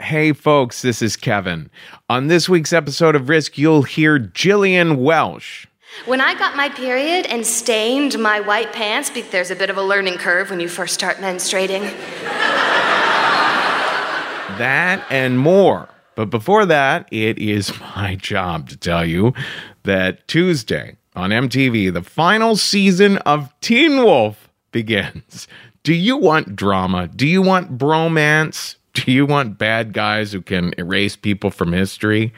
Hey, folks, this is Kevin. On this week's episode of Risk, you'll hear Jillian Welsh. When I got my period and stained my white pants, there's a bit of a learning curve when you first start menstruating. That and more. But before that, it is my job to tell you that Tuesday on MTV, the final season of Teen Wolf begins. Do you want drama? Do you want bromance? Do you want bad guys who can erase people from history?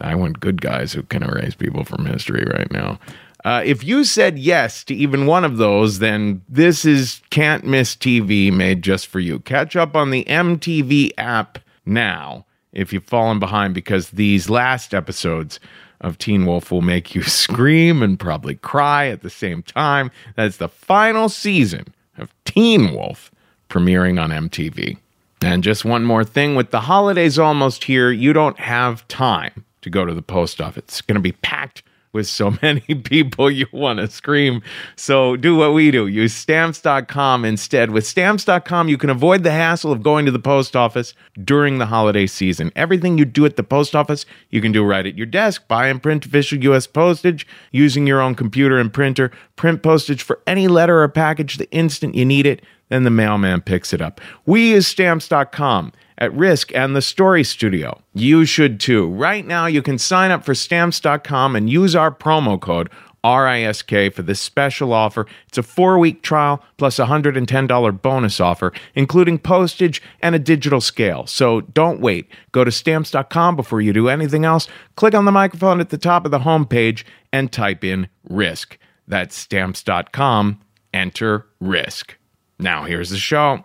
I want good guys who can erase people from history right now. Uh, if you said yes to even one of those, then this is Can't Miss TV made just for you. Catch up on the MTV app now if you've fallen behind because these last episodes of Teen Wolf will make you scream and probably cry at the same time. That's the final season of Teen Wolf premiering on MTV. And just one more thing with the holidays almost here, you don't have time to go to the post office. It's going to be packed with so many people you want to scream. So do what we do. Use stamps.com instead. With stamps.com, you can avoid the hassle of going to the post office during the holiday season. Everything you do at the post office, you can do right at your desk. Buy and print official US postage using your own computer and printer. Print postage for any letter or package the instant you need it. Then the mailman picks it up. We use stamps.com at Risk and the Story Studio. You should too. Right now, you can sign up for stamps.com and use our promo code RISK for this special offer. It's a four week trial plus a $110 bonus offer, including postage and a digital scale. So don't wait. Go to stamps.com before you do anything else. Click on the microphone at the top of the homepage and type in RISK. That's stamps.com. Enter RISK. Now, here's the show.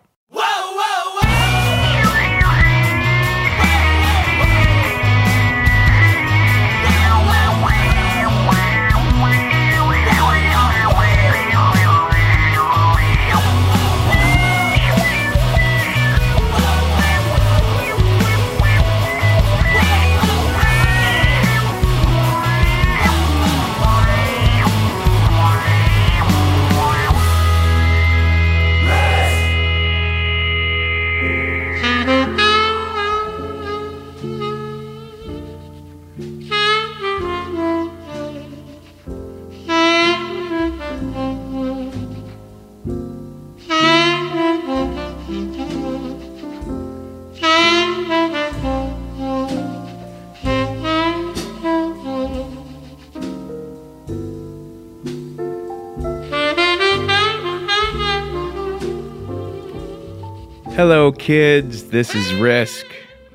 Hello, kids. This is Risk,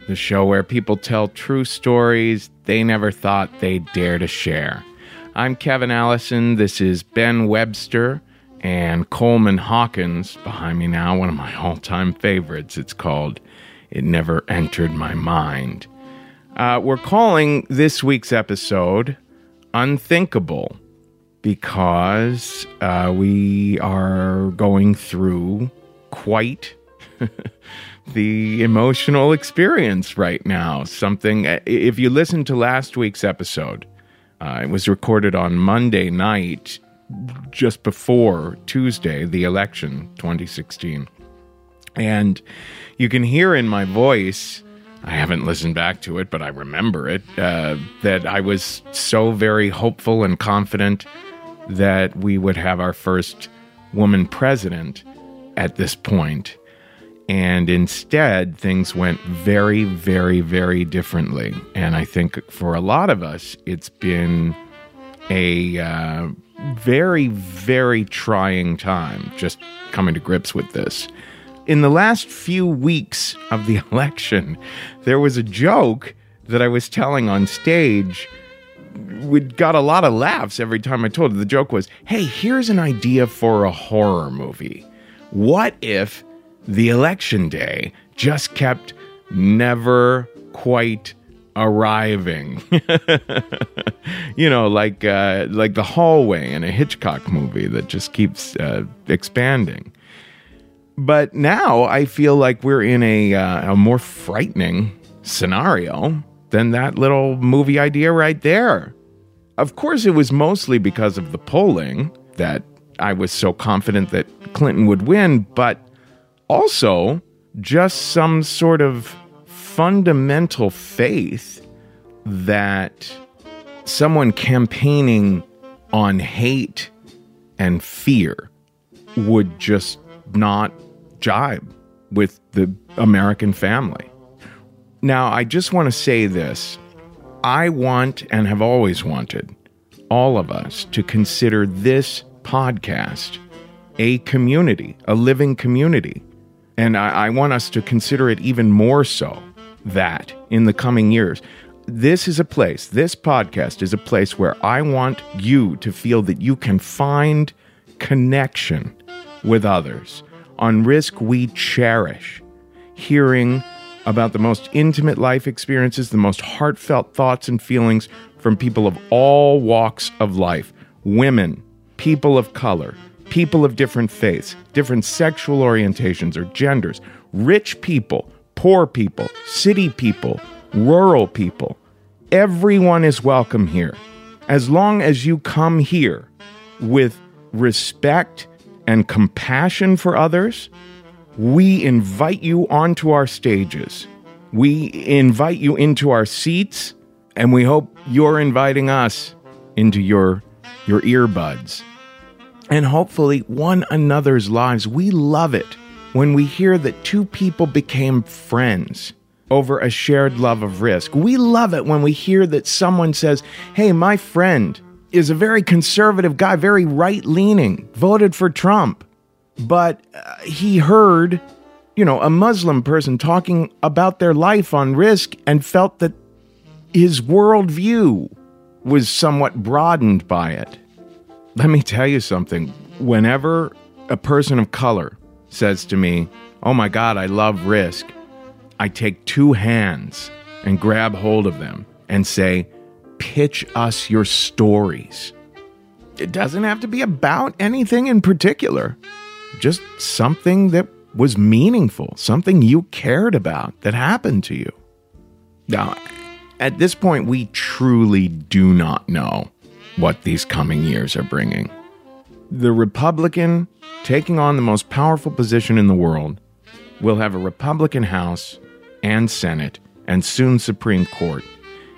the show where people tell true stories they never thought they'd dare to share. I'm Kevin Allison. This is Ben Webster and Coleman Hawkins behind me now, one of my all time favorites. It's called It Never Entered My Mind. Uh, we're calling this week's episode Unthinkable because uh, we are going through quite the emotional experience right now. Something, if you listen to last week's episode, uh, it was recorded on Monday night, just before Tuesday, the election 2016. And you can hear in my voice, I haven't listened back to it, but I remember it, uh, that I was so very hopeful and confident that we would have our first woman president at this point. And instead, things went very, very, very differently. And I think for a lot of us, it's been a uh, very, very trying time just coming to grips with this. In the last few weeks of the election, there was a joke that I was telling on stage. We got a lot of laughs every time I told it. The joke was, hey, here's an idea for a horror movie. What if the election day just kept never quite arriving. you know, like uh, like the hallway in a Hitchcock movie that just keeps uh, expanding. But now I feel like we're in a, uh, a more frightening scenario than that little movie idea right there. Of course, it was mostly because of the polling that I was so confident that Clinton would win, but also just some sort of fundamental faith that someone campaigning on hate and fear would just not jibe with the American family. Now, I just want to say this. I want and have always wanted all of us to consider this podcast a community, a living community. And I, I, want us to consider it even more so that in the coming years. This is a place, this podcast is a place where I want you to feel that you can find connection with others on risk we cherish, hearing about the most intimate life experiences, the most heartfelt thoughts and feelings from people of all walks of life women, people of color, people of different faiths, different sexual orientations or genders, rich people, poor people, city people, rural people. Everyone is welcome here. As long as you come here with respect and compassion for others, we invite you onto our stages. We invite you into our seats, and we hope you're inviting us into your, your earbuds. And hopefully, one another's lives. We love it when we hear that two people became friends over a shared love of risk. We love it when we hear that someone says, Hey, my friend is a very conservative guy, very right leaning, voted for Trump. But uh, he heard, you know, a Muslim person talking about their life on risk and felt that his worldview was somewhat broadened by it. Let me tell you something. Whenever a person of color says to me, Oh my God, I love risk, I take two hands and grab hold of them and say, pitch us your stories. It doesn't have to be about anything in particular, just something that was meaningful, something you cared about that happened to you. Now, at this point, we truly do not know what these coming years are bringing. The Republican taking on the most powerful position in the world will have a Republican House and Senate and soon Supreme Court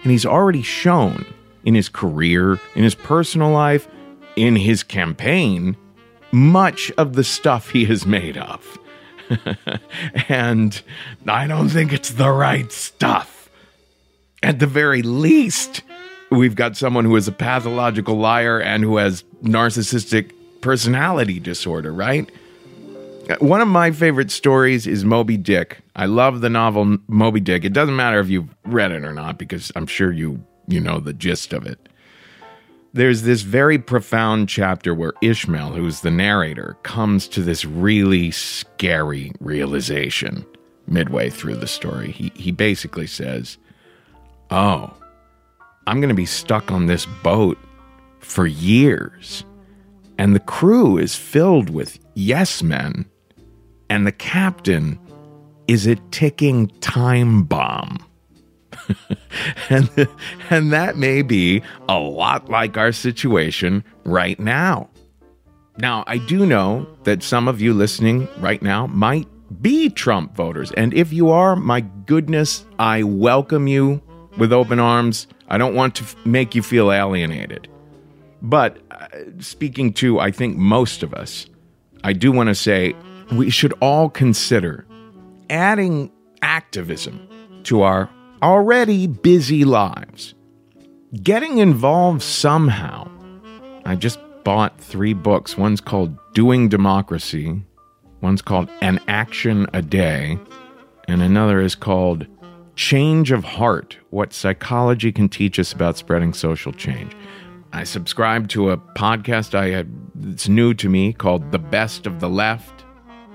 and he's already shown in his career, in his personal life, in his campaign, much of the stuff he is made of. and I don't think it's the right stuff. At the very least, we've got someone who is a pathological liar and who has narcissistic personality disorder, right? Uh, one of my favorite stories is Moby Dick. I love the novel Moby Dick. It doesn't matter if you've read it or not because I'm sure you you know the gist of it. There's this very profound chapter where Ishmael, who's the narrator, comes to this really scary realization midway through the story. He he basically says, "Oh, I'm going to be stuck on this boat for years." And the crew is filled with yes men and the captain is a ticking time bomb. and, and that may be a lot like our situation right now. Now, I do know that some of you listening right now might be Trump voters. And if you are, my goodness, I welcome you with open arms. I don't want to f- make you feel alienated. But uh, speaking to, I think, most of us, I do want to say we should all consider adding activism to our already busy lives. Getting involved somehow. I just bought three books. One's called Doing Democracy, one's called An Action a Day, and another is called Change of Heart What Psychology Can Teach Us About Spreading Social Change. I subscribe to a podcast I that's new to me called The Best of the Left.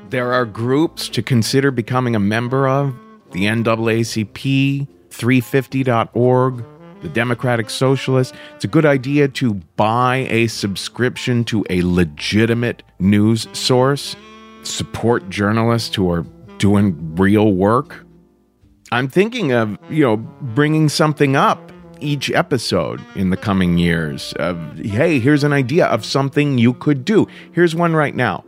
There are groups to consider becoming a member of the NAACP, 350.org, the Democratic Socialists. It's a good idea to buy a subscription to a legitimate news source, support journalists who are doing real work. I'm thinking of, you know, bringing something up each episode in the coming years of, hey, here's an idea of something you could do. Here's one right now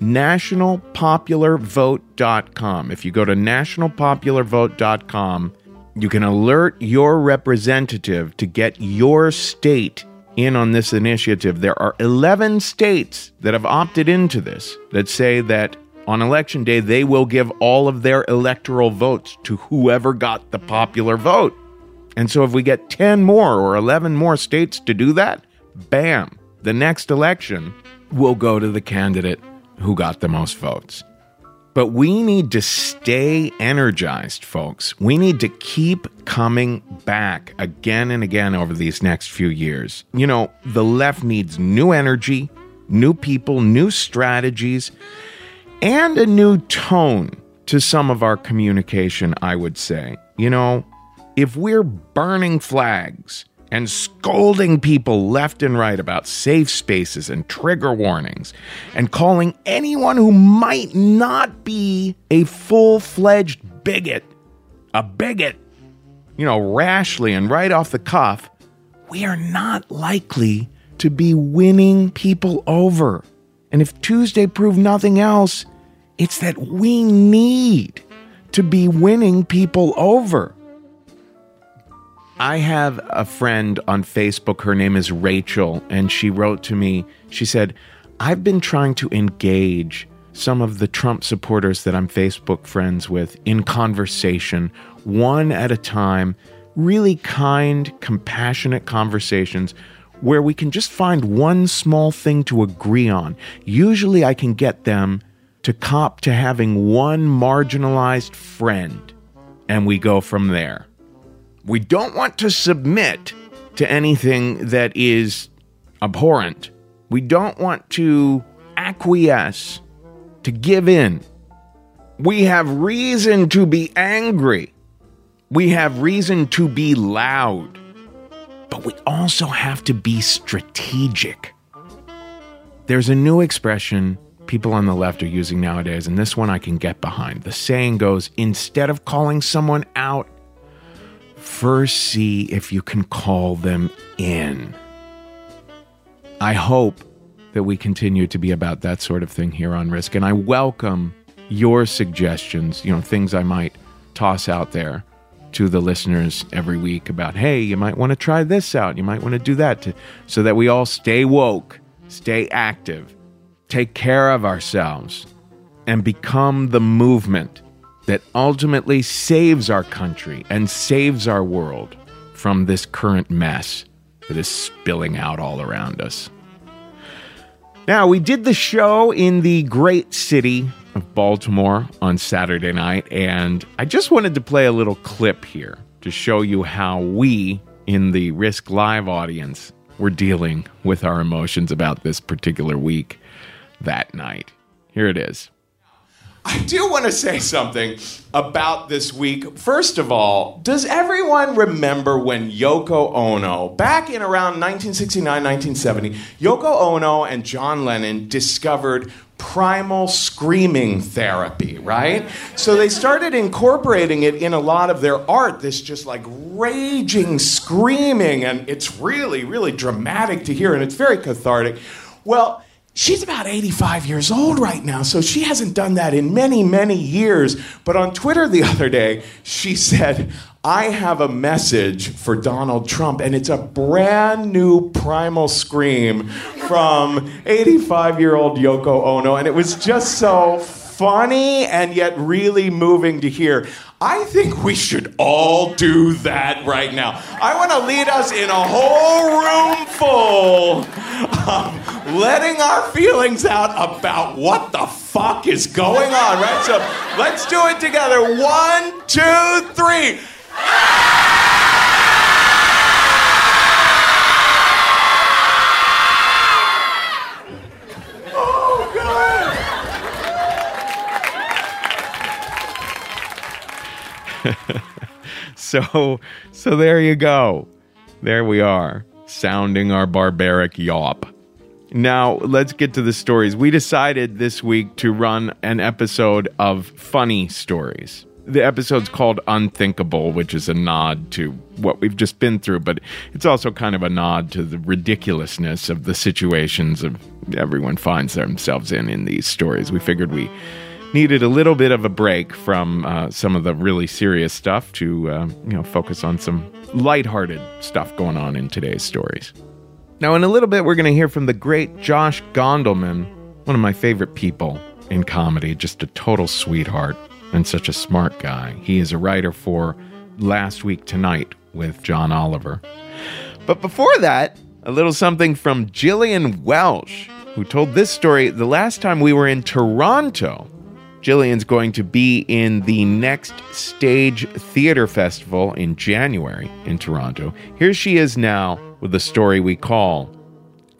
nationalpopularvote.com. If you go to nationalpopularvote.com, you can alert your representative to get your state in on this initiative. There are 11 states that have opted into this that say that on election day they will give all of their electoral votes to whoever got the mm-hmm. popular vote. And so if we get 10 more or 11 more states to do that, bam, the next election will go to the candidate who got the most votes. But we need to stay energized, folks. We need to keep coming back again and again over these next few years. You know, the left needs new energy, new people, new strategies, and a new tone to some of our communication, I would say. You know, if we're burning flags, and scolding people left and right about safe spaces and trigger warnings, and calling anyone who might not be a full fledged bigot a bigot, you know, rashly and right off the cuff, we are not likely to be winning people over. And if Tuesday proved nothing else, it's that we need to be winning people over. I have a friend on Facebook. Her name is Rachel, and she wrote to me. She said, I've been trying to engage some of the Trump supporters that I'm Facebook friends with in conversation, one at a time, really kind, compassionate conversations where we can just find one small thing to agree on. Usually I can get them to cop to having one marginalized friend, and we go from there. We don't want to submit to anything that is abhorrent. We don't want to acquiesce, to give in. We have reason to be angry. We have reason to be loud. But we also have to be strategic. There's a new expression people on the left are using nowadays, and this one I can get behind. The saying goes instead of calling someone out, first see if you can call them in. I hope that we continue to be about that sort of thing here on Risk, and I welcome your suggestions, you know, things I might toss out there to the listeners every week about, hey, you might want to try this out, you might want to do that, to, so that we all stay woke, stay active, take care of ourselves, and become the movement that ultimately saves our country and saves our world from this current mess that is spilling out all around us. Now, we did the show in the great city of Baltimore on Saturday night, and I just wanted to play a little clip here to show you how we in the Risk Live audience were dealing with our emotions about this particular week that night. Here it is. I do want to say something about this week. First of all, does everyone remember when Yoko Ono, back in around 1969, 1970, Yoko Ono and John Lennon discovered primal screaming therapy, right? So they started incorporating it in a lot of their art, this just like raging screaming, and it's really, really dramatic to hear, and it's very cathartic. Well, She's about 85 years old right now, so she hasn't done that in many, many years. But on Twitter the other day, she said, I have a message for Donald Trump, and it's a brand new primal scream from 85 year old Yoko Ono, and it was just so funny and yet really moving to hear. I think we should all do that right now. I want to lead us in a whole room full of letting our feelings out about what the fuck is going on, right? So let's do it together. One, two, three. so so there you go. There we are, sounding our barbaric yawp. Now, let's get to the stories. We decided this week to run an episode of funny stories. The episode's called Unthinkable, which is a nod to what we've just been through, but it's also kind of a nod to the ridiculousness of the situations of everyone finds themselves in in these stories. We figured we needed a little bit of a break from uh, some of the really serious stuff to uh, you know focus on some lighthearted stuff going on in today's stories. Now, in a little bit, we're going to hear from the great Josh Gondelman, one of my favorite people in comedy, just a total sweetheart and such a smart guy. He is a writer for Last Week Tonight with John Oliver. But before that, a little something from Jillian Welsh, who told this story the last time we were in Toronto. Jillian's going to be in the next Stage Theater Festival in January in Toronto. Here she is now with the story we call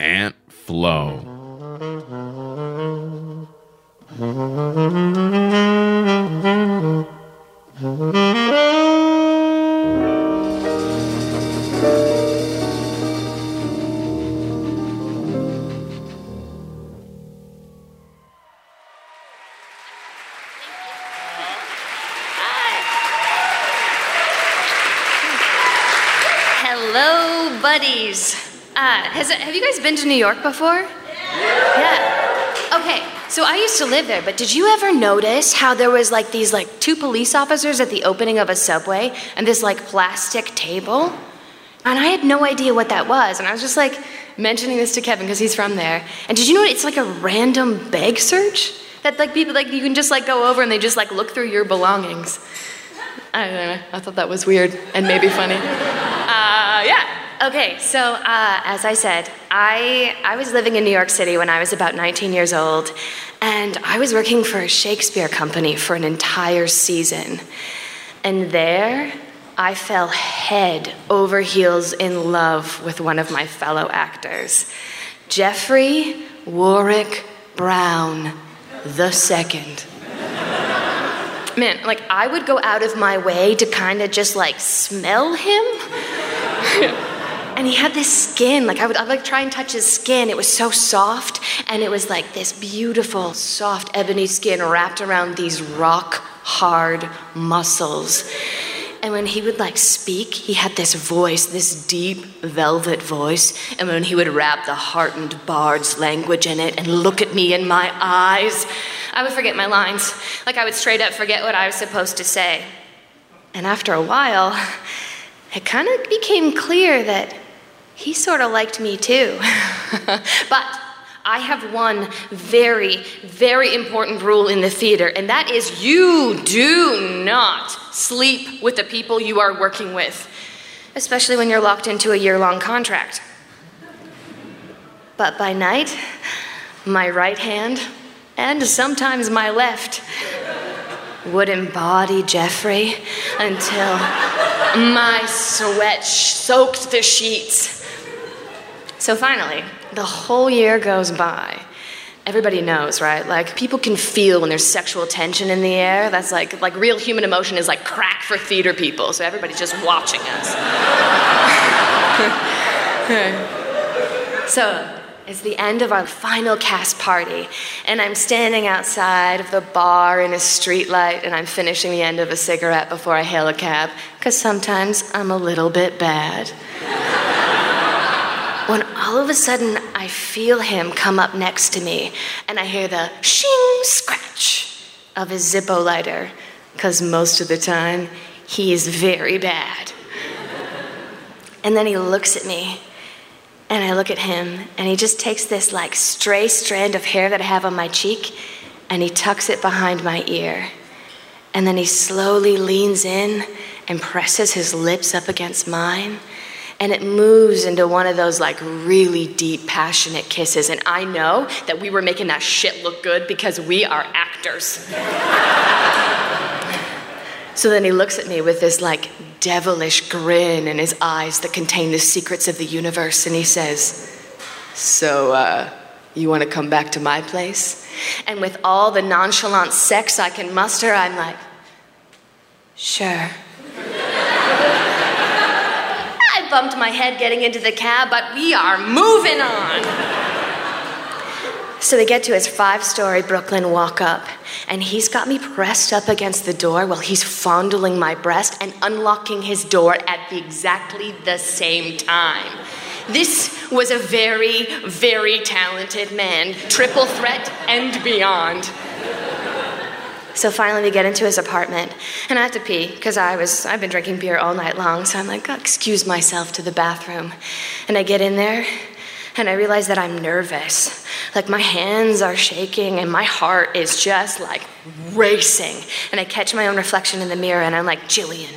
Aunt Flo. buddies. Uh, has, have you guys been to New York before? Yeah. Okay, so I used to live there, but did you ever notice how there was like these like two police officers at the opening of a subway and this like plastic table? And I had no idea what that was, and I was just like mentioning this to Kevin because he's from there. And did you know it's like a random bag search? That like people like you can just like go over and they just like look through your belongings. I don't know. I thought that was weird and maybe funny. Uh, yeah. Okay, so uh, as I said, I, I was living in New York City when I was about 19 years old, and I was working for a Shakespeare company for an entire season. And there, I fell head over heels in love with one of my fellow actors, Jeffrey Warwick Brown the second. Man, like I would go out of my way to kind of just like smell him. and he had this skin, like I would I'd like try and touch his skin. It was so soft, and it was like this beautiful, soft ebony skin wrapped around these rock hard muscles. And when he would like speak, he had this voice, this deep velvet voice. And when he would rap the heartened bard's language in it and look at me in my eyes, I would forget my lines. Like I would straight up forget what I was supposed to say. And after a while, it kind of became clear that he sort of liked me too. but I have one very, very important rule in the theater, and that is you do not sleep with the people you are working with, especially when you're locked into a year long contract. But by night, my right hand, and sometimes my left, would embody Jeffrey until my sweat soaked the sheets. So finally, the whole year goes by. Everybody knows, right? Like people can feel when there's sexual tension in the air. That's like like real human emotion is like crack for theater people. So everybody's just watching us. so it's the end of our final cast party, and I'm standing outside of the bar in a streetlight, and I'm finishing the end of a cigarette before I hail a cab, because sometimes I'm a little bit bad when all of a sudden I feel him come up next to me and I hear the shing scratch of his Zippo lighter, because most of the time he is very bad. And then he looks at me and I look at him and he just takes this like stray strand of hair that I have on my cheek and he tucks it behind my ear. And then he slowly leans in and presses his lips up against mine. And it moves into one of those like really deep, passionate kisses. And I know that we were making that shit look good because we are actors. so then he looks at me with this like devilish grin in his eyes that contain the secrets of the universe. And he says, So, uh, you want to come back to my place? And with all the nonchalant sex I can muster, I'm like, Sure. Bumped my head getting into the cab, but we are moving on. So we get to his five story Brooklyn walk up, and he's got me pressed up against the door while he's fondling my breast and unlocking his door at the exactly the same time. This was a very, very talented man, triple threat and beyond. So finally, we get into his apartment, and I have to pee because I was I've been drinking beer all night long. So I'm like, I'll excuse myself to the bathroom, and I get in there, and I realize that I'm nervous. Like my hands are shaking, and my heart is just like racing. And I catch my own reflection in the mirror, and I'm like, Jillian,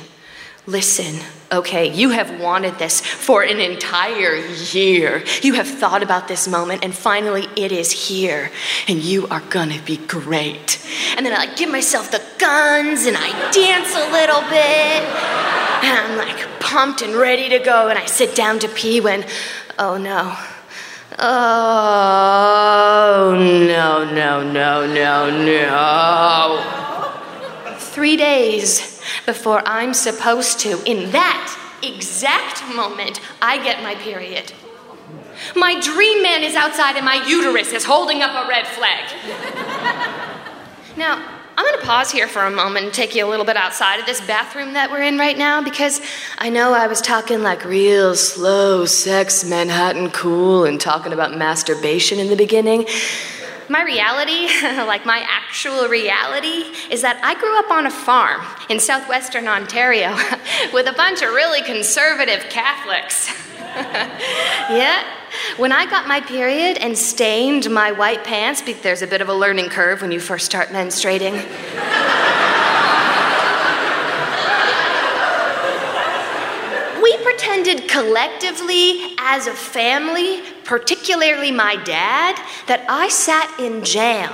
Listen, okay, you have wanted this for an entire year. You have thought about this moment, and finally it is here, and you are gonna be great. And then I like give myself the guns, and I dance a little bit, and I'm like pumped and ready to go, and I sit down to pee when, oh no. Oh, no, no, no, no, no. Three days before I'm supposed to. In that exact moment, I get my period. My dream man is outside and my uterus is holding up a red flag. now, I'm gonna pause here for a moment and take you a little bit outside of this bathroom that we're in right now because I know I was talking like real slow sex, Manhattan cool, and talking about masturbation in the beginning. My reality, like my actual reality, is that I grew up on a farm in southwestern Ontario with a bunch of really conservative Catholics. yeah. When I got my period and stained my white pants, there's a bit of a learning curve when you first start menstruating. we pretended collectively as a family particularly my dad, that I sat in jam.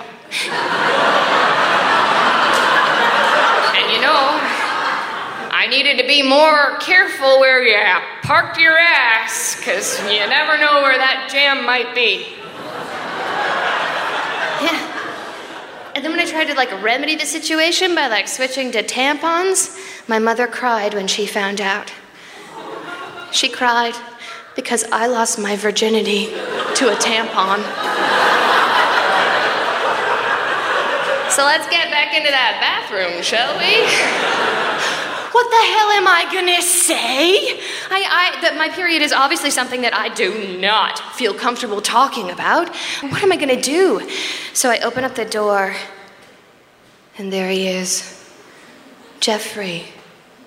and you know, I needed to be more careful where you parked your ass, because you never know where that jam might be. Yeah. And then when I tried to like remedy the situation by like switching to tampons, my mother cried when she found out. She cried because I lost my virginity to a tampon. so let's get back into that bathroom, shall we? What the hell am I gonna say? I, I, that my period is obviously something that I do not feel comfortable talking about. What am I gonna do? So I open up the door, and there he is Jeffrey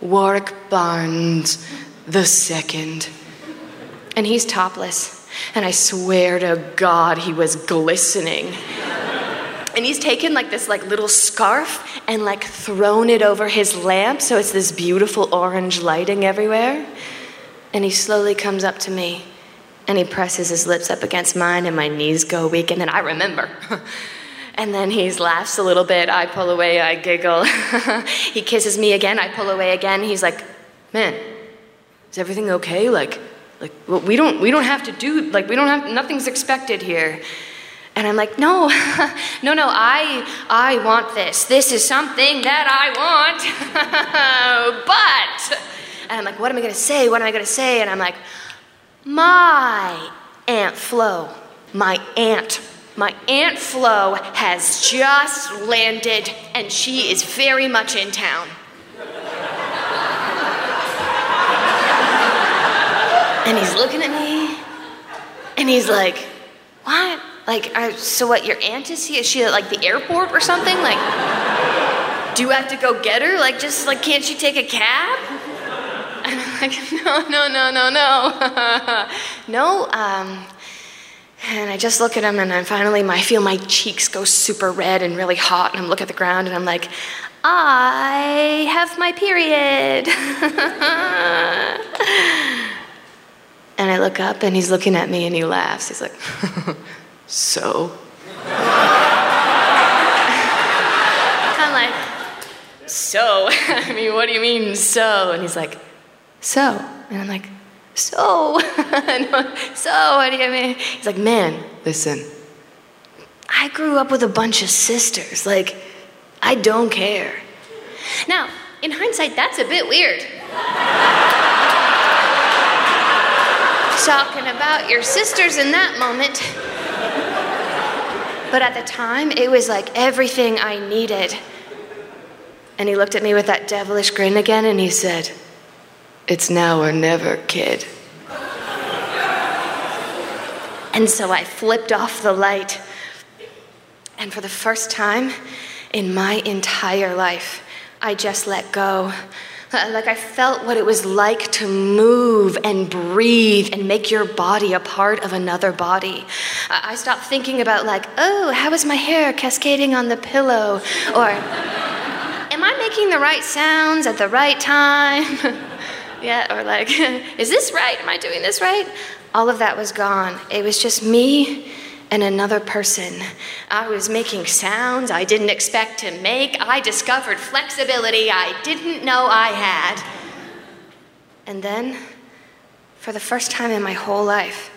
Warwick Barnes the second and he's topless. And I swear to God, he was glistening. and he's taken like this like little scarf and like thrown it over his lamp so it's this beautiful orange lighting everywhere. And he slowly comes up to me and he presses his lips up against mine and my knees go weak and then I remember. and then he laughs a little bit. I pull away, I giggle. he kisses me again, I pull away again. He's like, "Man, is everything okay? Like like well, we don't we don't have to do like we don't have nothing's expected here. And i'm like no no no i i want this. This is something that i want. But and i'm like what am i going to say? What am i going to say? And i'm like my aunt flo my aunt my aunt flo has just landed and she is very much in town And he's looking at me, and he's like, What? Like, so what, your aunt is here? Is she at like the airport or something? Like, do you have to go get her? Like, just like, can't she take a cab? And I'm like, No, no, no, no, no. no, um, And I just look at him and I finally I feel my cheeks go super red and really hot and I'm looking at the ground and I'm like, I have my period. And I look up and he's looking at me and he laughs. He's like, so? I'm like, so? I mean, what do you mean, so? And he's like, so? And I'm like, so? so, what do you mean? He's like, man, listen, I grew up with a bunch of sisters. Like, I don't care. Now, in hindsight, that's a bit weird. Talking about your sisters in that moment. But at the time, it was like everything I needed. And he looked at me with that devilish grin again and he said, It's now or never, kid. and so I flipped off the light. And for the first time in my entire life, I just let go. Like I felt what it was like to move and breathe and make your body a part of another body. I stopped thinking about, like, oh, how is my hair cascading on the pillow? Or, am I making the right sounds at the right time? yeah, or like, is this right? Am I doing this right? All of that was gone. It was just me and another person. I was making sounds I didn't expect to make. I discovered flexibility I didn't know I had. And then, for the first time in my whole life,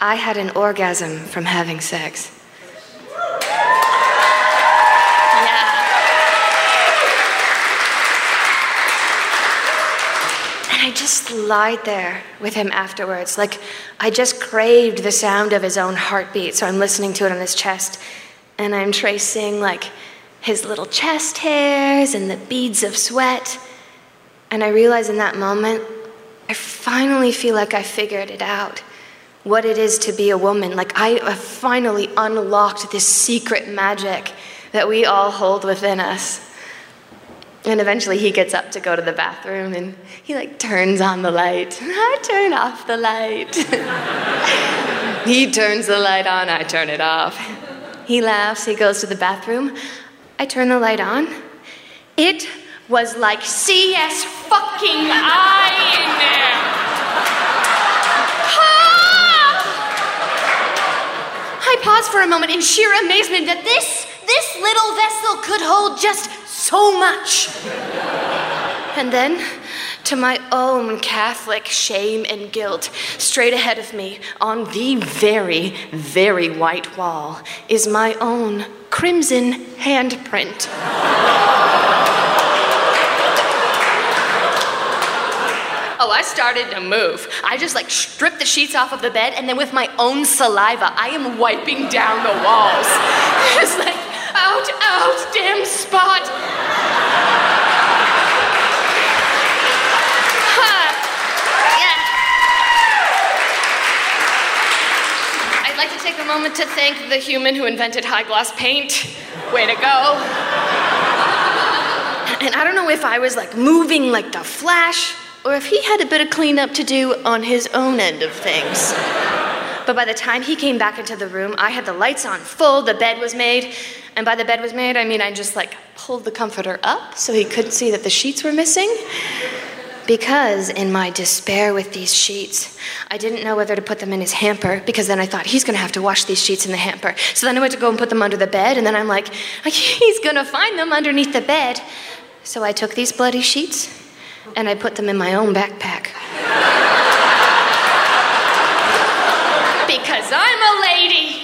I had an orgasm from having sex. Yeah. And I just lied there with him afterwards. Like, I just craved the sound of his own heartbeat, so I'm listening to it on his chest. And I'm tracing, like, his little chest hairs and the beads of sweat. And I realize in that moment, I finally feel like I figured it out what it is to be a woman. Like, I have finally unlocked this secret magic that we all hold within us. And eventually he gets up to go to the bathroom and he like turns on the light. I turn off the light. he turns the light on, I turn it off. He laughs, he goes to the bathroom. I turn the light on. It was like CS fucking I in there. I paused for a moment in sheer amazement that this this little vessel could hold just so much. And then, to my own Catholic shame and guilt, straight ahead of me on the very, very white wall is my own crimson handprint. Oh, I started to move. I just like stripped the sheets off of the bed, and then with my own saliva, I am wiping down the walls. It's like, out, out, damn spot. I'd like to take a moment to thank the human who invented high gloss paint. Way to go. And I don't know if I was like moving like the Flash or if he had a bit of cleanup to do on his own end of things. But by the time he came back into the room, I had the lights on full, the bed was made. And by the bed was made, I mean I just like pulled the comforter up so he couldn't see that the sheets were missing. Because in my despair with these sheets, I didn't know whether to put them in his hamper because then I thought he's gonna have to wash these sheets in the hamper. So then I went to go and put them under the bed, and then I'm like, he's gonna find them underneath the bed. So I took these bloody sheets and I put them in my own backpack. because I'm a lady.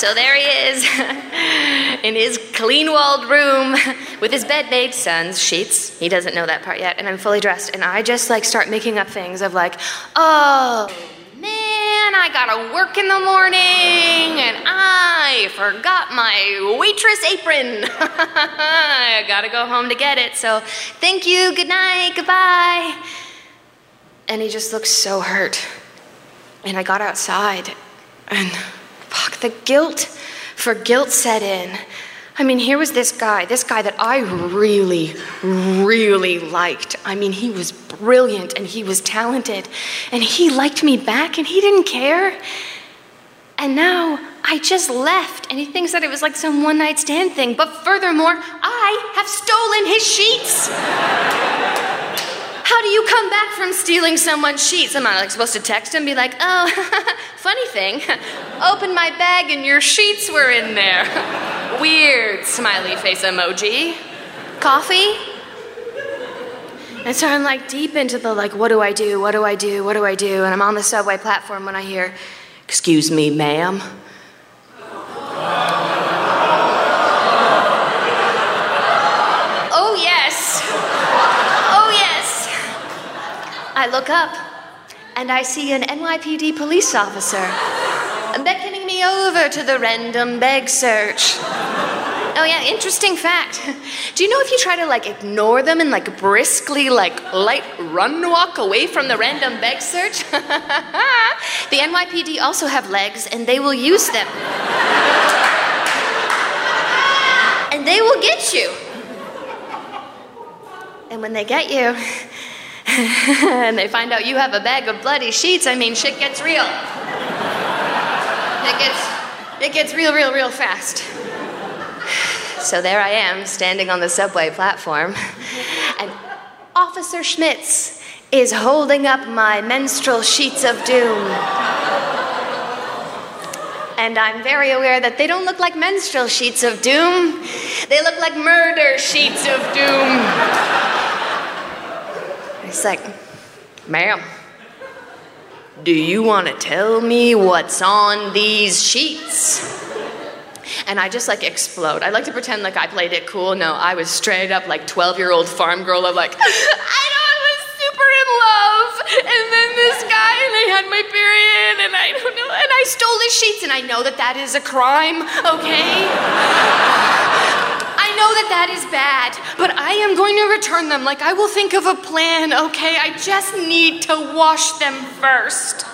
So there he is in his clean walled room with his bed made son's sheets. He doesn't know that part yet. And I'm fully dressed. And I just like start making up things of like, oh man, I gotta work in the morning and I forgot my waitress apron. I gotta go home to get it. So thank you, good night, goodbye. And he just looks so hurt. And I got outside and fuck, the guilt for guilt set in. I mean, here was this guy, this guy that I really, really liked. I mean, he was brilliant and he was talented and he liked me back and he didn't care. And now I just left and he thinks that it was like some one night stand thing. But furthermore, I have stolen his sheets. How do you come back from stealing someone's sheets? Am I like supposed to text him, be like, oh, funny thing, open my bag and your sheets were in there. Weird smiley face emoji. Coffee? And so I'm like deep into the like, what do I do? What do I do? What do I do? And I'm on the subway platform when I hear, excuse me, ma'am. Oh, yes. Oh, yes. I look up and I see an NYPD police officer beckoning me over to the random bag search. Oh yeah, interesting fact. Do you know if you try to like ignore them and like briskly like light run walk away from the random bag search? the NYPD also have legs and they will use them. and they will get you. And when they get you, and they find out you have a bag of bloody sheets, I mean, shit gets real. It gets, it gets real, real, real fast. So there I am, standing on the subway platform, and Officer Schmitz is holding up my menstrual sheets of doom. And I'm very aware that they don't look like menstrual sheets of doom, they look like murder sheets of doom. He's like, ma'am, do you want to tell me what's on these sheets? And I just like explode. I like to pretend like I played it cool. No, I was straight up like 12 year old farm girl of like, I don't was super in love. And then this guy, and I had my period, and I don't know, and I stole his sheets, and I know that that is a crime, okay? Know that that is bad, but I am going to return them. Like, I will think of a plan, okay? I just need to wash them first.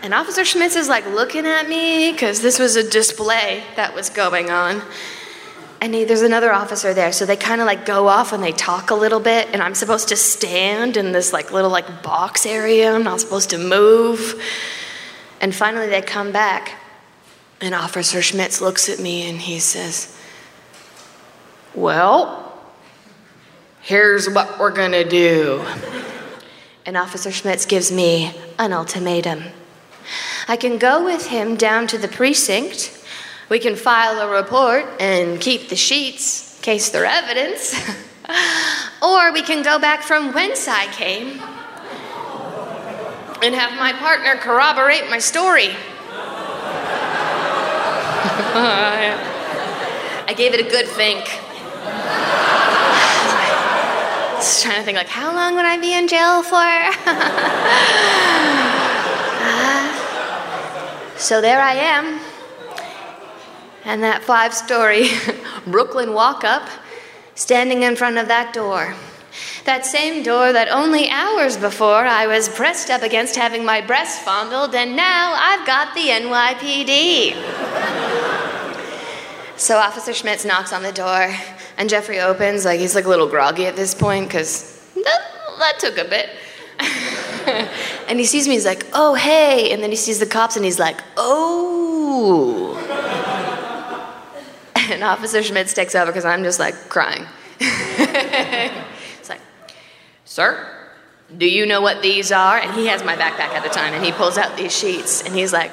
And Officer Schmitz is like looking at me because this was a display that was going on. And he, there's another officer there, so they kind of like go off and they talk a little bit. And I'm supposed to stand in this like little like box area. I'm not supposed to move. And finally, they come back, and Officer Schmitz looks at me and he says, Well, here's what we're gonna do. And Officer Schmitz gives me an ultimatum. I can go with him down to the precinct. We can file a report and keep the sheets in case they're evidence. or we can go back from whence I came and have my partner corroborate my story. I gave it a good think. Just trying to think like how long would I be in jail for? So there I am. And that five story Brooklyn walk up, standing in front of that door. That same door that only hours before I was pressed up against having my breast fondled, and now I've got the NYPD. So Officer Schmitz knocks on the door, and Jeffrey opens, like he's like a little groggy at this point, because that, that took a bit. and he sees me, he's like, oh, hey. And then he sees the cops and he's like, oh. and Officer Schmitz takes over because I'm just like crying. it's like, sir, do you know what these are? And he has my backpack at the time and he pulls out these sheets and he's like,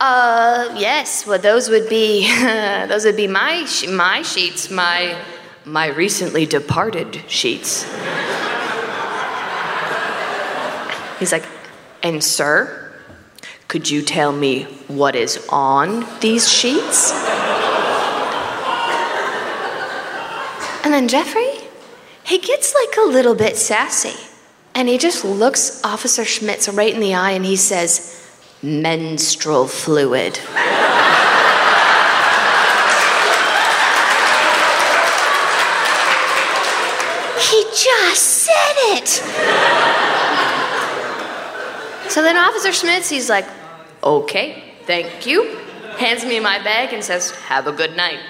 uh, yes, well, those would be, those would be my, my sheets, my, my recently departed sheets. He's like, and sir, could you tell me what is on these sheets? And then Jeffrey, he gets like a little bit sassy. And he just looks Officer Schmitz right in the eye and he says, menstrual fluid. he just said it. So then Officer Schmitz, he's like, okay, thank you. hands me my bag and says, Have a good night.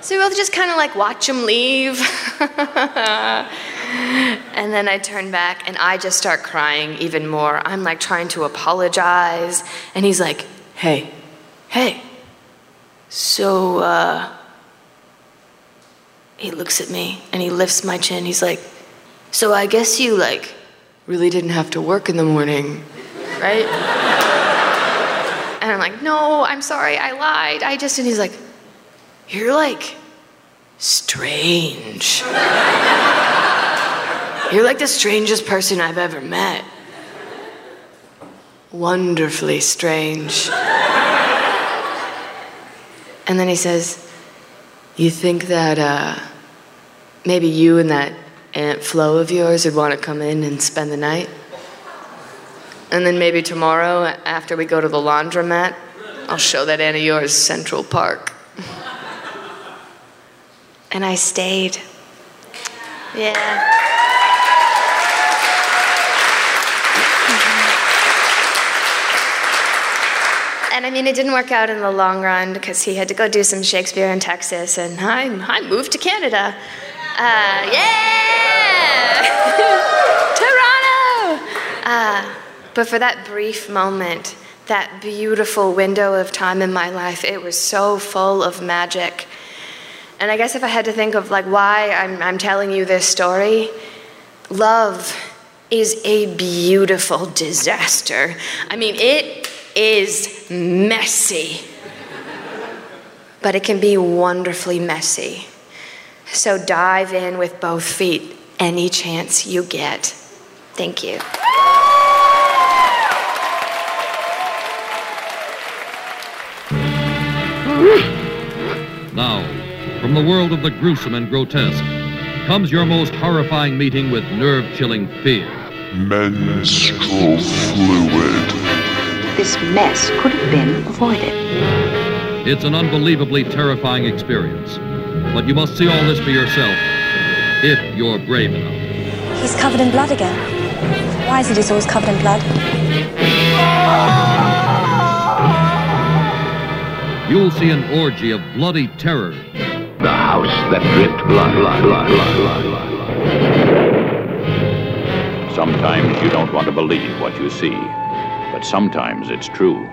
So we both just kind of like watch him leave. and then I turn back and I just start crying even more. I'm like trying to apologize. And he's like, Hey, hey. So, uh, he looks at me and he lifts my chin. He's like, So I guess you like really didn't have to work in the morning, right? and I'm like, No, I'm sorry, I lied. I just, and he's like, You're like strange. You're like the strangest person I've ever met. Wonderfully strange. And then he says, You think that uh, maybe you and that Aunt Flo of yours would want to come in and spend the night? And then maybe tomorrow, after we go to the laundromat, I'll show that aunt of yours Central Park. And I stayed. Yeah. I mean, it didn't work out in the long run because he had to go do some Shakespeare in Texas, and I, I moved to Canada. Uh, yeah! Toronto! Uh, but for that brief moment, that beautiful window of time in my life, it was so full of magic. And I guess if I had to think of like why I'm, I'm telling you this story, love is a beautiful disaster. I mean, it is messy, but it can be wonderfully messy. So dive in with both feet any chance you get. Thank you. Now, from the world of the gruesome and grotesque, comes your most horrifying meeting with nerve chilling fear. Menstrual fluid. This mess could have been avoided. It's an unbelievably terrifying experience. But you must see all this for yourself, if you're brave enough. He's covered in blood again. Why is it he's always covered in blood? You'll see an orgy of bloody terror. The house that dripped blood, blood, blood, blood, blood, blood. Sometimes you don't want to believe what you see, but sometimes it's true.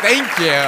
Thank you.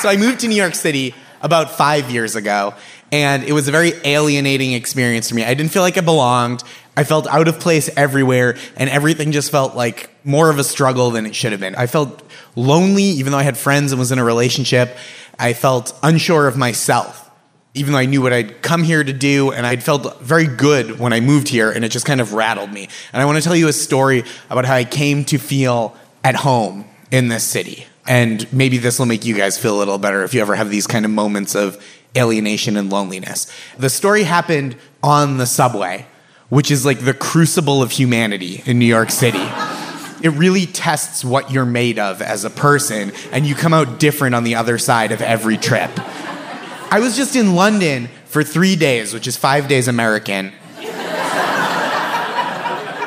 So I moved to New York City about five years ago, and it was a very alienating experience for me. I didn't feel like I belonged. I felt out of place everywhere, and everything just felt like more of a struggle than it should have been. I felt lonely, even though I had friends and was in a relationship. I felt unsure of myself, even though I knew what I'd come here to do, and I'd felt very good when I moved here, and it just kind of rattled me. And I want to tell you a story about how I came to feel at home in this city. And maybe this will make you guys feel a little better if you ever have these kind of moments of alienation and loneliness. The story happened on the subway, which is like the crucible of humanity in New York City. It really tests what you're made of as a person, and you come out different on the other side of every trip. I was just in London for three days, which is five days American.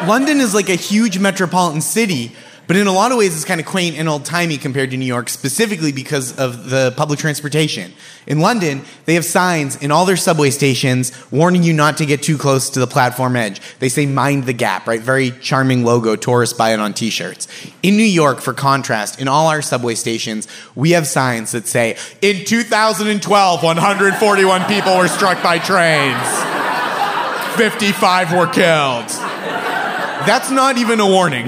London is like a huge metropolitan city, but in a lot of ways, it's kind of quaint and old timey compared to New York, specifically because of the public transportation. In London, they have signs in all their subway stations warning you not to get too close to the platform edge. They say mind the gap, right? Very charming logo. Tourists buy it on t shirts. In New York, for contrast, in all our subway stations, we have signs that say, in 2012, 141 people were struck by trains, 55 were killed. That's not even a warning.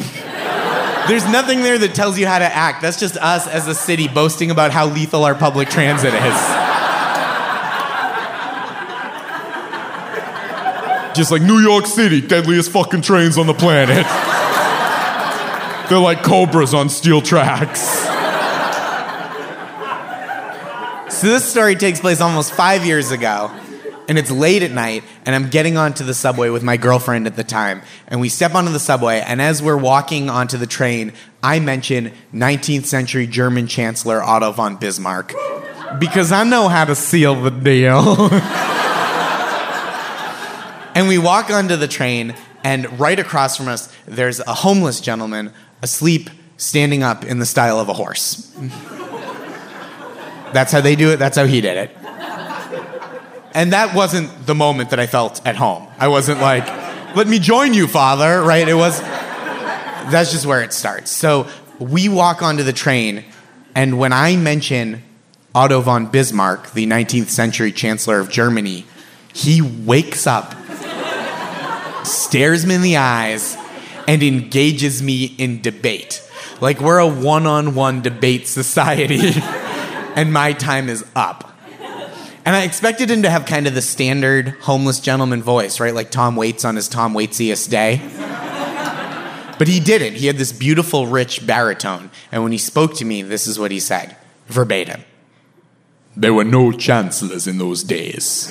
There's nothing there that tells you how to act. That's just us as a city boasting about how lethal our public transit is. Just like New York City, deadliest fucking trains on the planet. They're like cobras on steel tracks. So this story takes place almost five years ago and it's late at night, and I'm getting onto the subway with my girlfriend at the time. And we step onto the subway, and as we're walking onto the train, I mention 19th century German Chancellor Otto von Bismarck. because I know how to seal the deal. and we walk onto the train, and right across from us, there's a homeless gentleman asleep, standing up in the style of a horse. That's how they do it, that's how he did it. And that wasn't the moment that I felt at home. I wasn't like, let me join you, father, right? It was, that's just where it starts. So we walk onto the train, and when I mention Otto von Bismarck, the 19th century chancellor of Germany, he wakes up, stares me in the eyes, and engages me in debate. Like we're a one on one debate society, and my time is up. And I expected him to have kind of the standard homeless gentleman voice, right? Like Tom Waits on his Tom Waitsiest day. But he didn't. He had this beautiful, rich baritone. And when he spoke to me, this is what he said verbatim There were no chancellors in those days.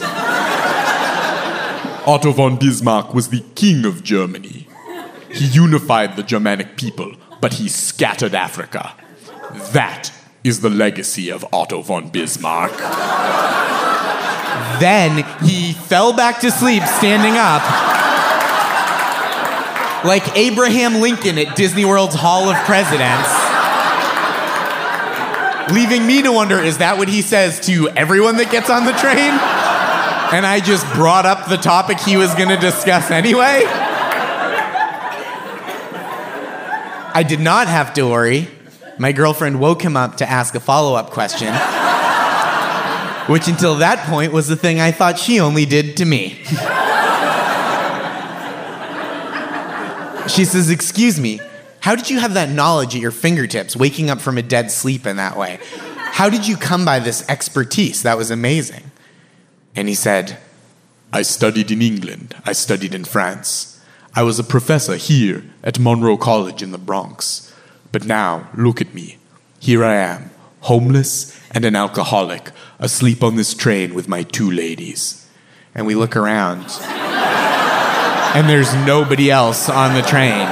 Otto von Bismarck was the king of Germany. He unified the Germanic people, but he scattered Africa. That is the legacy of Otto von Bismarck. then he fell back to sleep standing up. Like Abraham Lincoln at Disney World's Hall of Presidents. Leaving me to wonder is that what he says to everyone that gets on the train? And I just brought up the topic he was going to discuss anyway? I did not have to worry. My girlfriend woke him up to ask a follow up question, which until that point was the thing I thought she only did to me. she says, Excuse me, how did you have that knowledge at your fingertips, waking up from a dead sleep in that way? How did you come by this expertise? That was amazing. And he said, I studied in England, I studied in France. I was a professor here at Monroe College in the Bronx. But now, look at me. Here I am, homeless and an alcoholic, asleep on this train with my two ladies. And we look around, and there's nobody else on the train.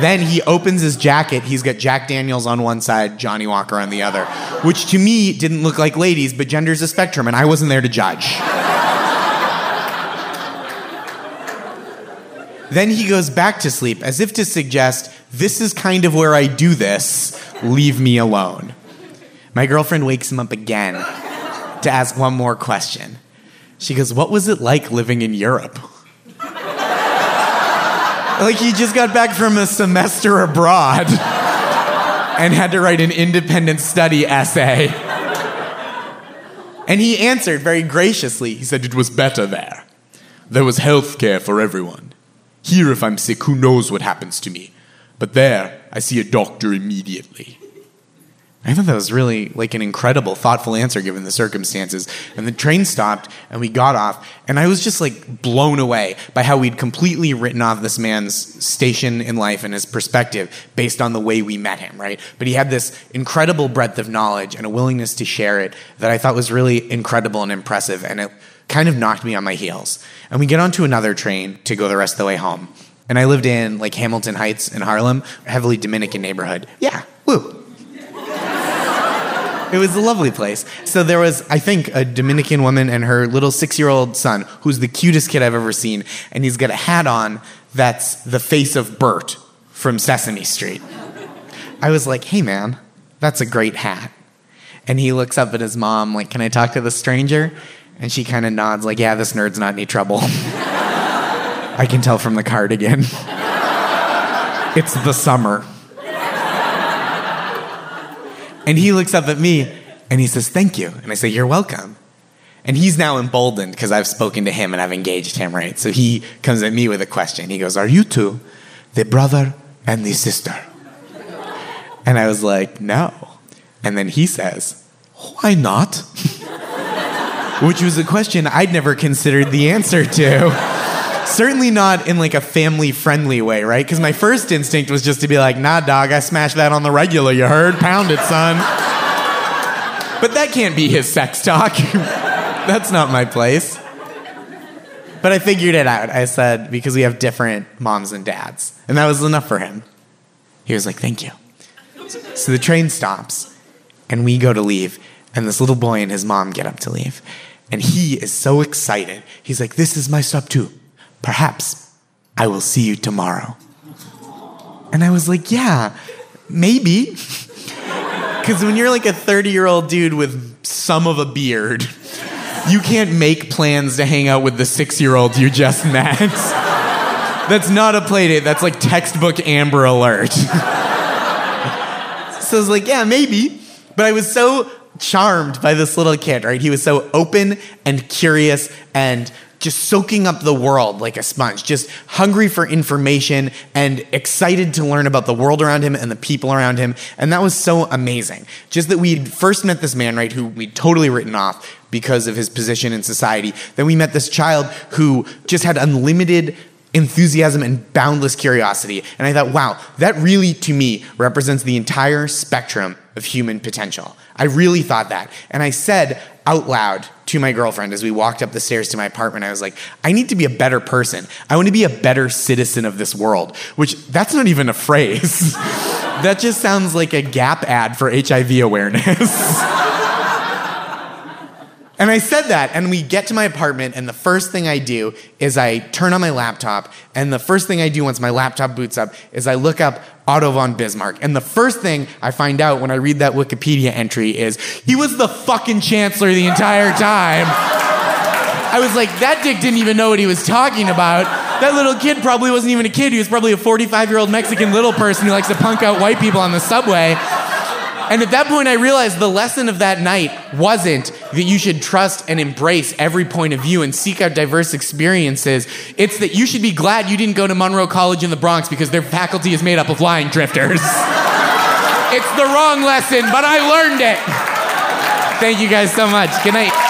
Then he opens his jacket. He's got Jack Daniels on one side, Johnnie Walker on the other, which to me didn't look like ladies, but gender's a spectrum, and I wasn't there to judge. Then he goes back to sleep as if to suggest, This is kind of where I do this. Leave me alone. My girlfriend wakes him up again to ask one more question. She goes, What was it like living in Europe? like he just got back from a semester abroad and had to write an independent study essay. And he answered very graciously. He said, It was better there. There was health care for everyone. Here, if I'm sick, who knows what happens to me? But there, I see a doctor immediately. I thought that was really like an incredible, thoughtful answer given the circumstances. And the train stopped and we got off, and I was just like blown away by how we'd completely written off this man's station in life and his perspective based on the way we met him, right? But he had this incredible breadth of knowledge and a willingness to share it that I thought was really incredible and impressive. And it kind of knocked me on my heels. And we get onto another train to go the rest of the way home. And I lived in like Hamilton Heights in Harlem, heavily Dominican neighborhood. Yeah, woo. It was a lovely place. So there was, I think, a Dominican woman and her little six year old son, who's the cutest kid I've ever seen. And he's got a hat on that's the face of Bert from Sesame Street. I was like, hey man, that's a great hat. And he looks up at his mom, like, can I talk to the stranger? And she kind of nods, like, yeah, this nerd's not any trouble. I can tell from the cardigan. it's the summer. And he looks up at me and he says, Thank you. And I say, You're welcome. And he's now emboldened because I've spoken to him and I've engaged him, right? So he comes at me with a question. He goes, Are you two the brother and the sister? And I was like, No. And then he says, Why not? Which was a question I'd never considered the answer to. Certainly not in like a family friendly way, right? Because my first instinct was just to be like, nah, dog, I smashed that on the regular, you heard? Pound it, son. But that can't be his sex talk. That's not my place. But I figured it out. I said, because we have different moms and dads. And that was enough for him. He was like, thank you. So the train stops, and we go to leave. and this little boy and his mom get up to leave. And he is so excited. He's like, This is my stop too. Perhaps I will see you tomorrow. And I was like, Yeah, maybe. Because when you're like a 30 year old dude with some of a beard, you can't make plans to hang out with the six year old you just met. That's not a play date. That's like textbook Amber Alert. so I was like, yeah, maybe. But I was so charmed by this little kid, right? He was so open and curious and just soaking up the world like a sponge, just hungry for information and excited to learn about the world around him and the people around him. And that was so amazing. Just that we first met this man, right, who we'd totally written off because of his position in society. Then we met this child who just had unlimited enthusiasm and boundless curiosity. And I thought, wow, that really, to me, represents the entire spectrum of human potential. I really thought that. And I said out loud to my girlfriend as we walked up the stairs to my apartment, I was like, I need to be a better person. I want to be a better citizen of this world, which that's not even a phrase. that just sounds like a Gap ad for HIV awareness. And I said that, and we get to my apartment, and the first thing I do is I turn on my laptop, and the first thing I do once my laptop boots up is I look up Otto von Bismarck. And the first thing I find out when I read that Wikipedia entry is he was the fucking chancellor the entire time. I was like, that dick didn't even know what he was talking about. That little kid probably wasn't even a kid. He was probably a 45 year old Mexican little person who likes to punk out white people on the subway. And at that point, I realized the lesson of that night wasn't that you should trust and embrace every point of view and seek out diverse experiences. It's that you should be glad you didn't go to Monroe College in the Bronx because their faculty is made up of lying drifters. it's the wrong lesson, but I learned it. Thank you guys so much. Good night.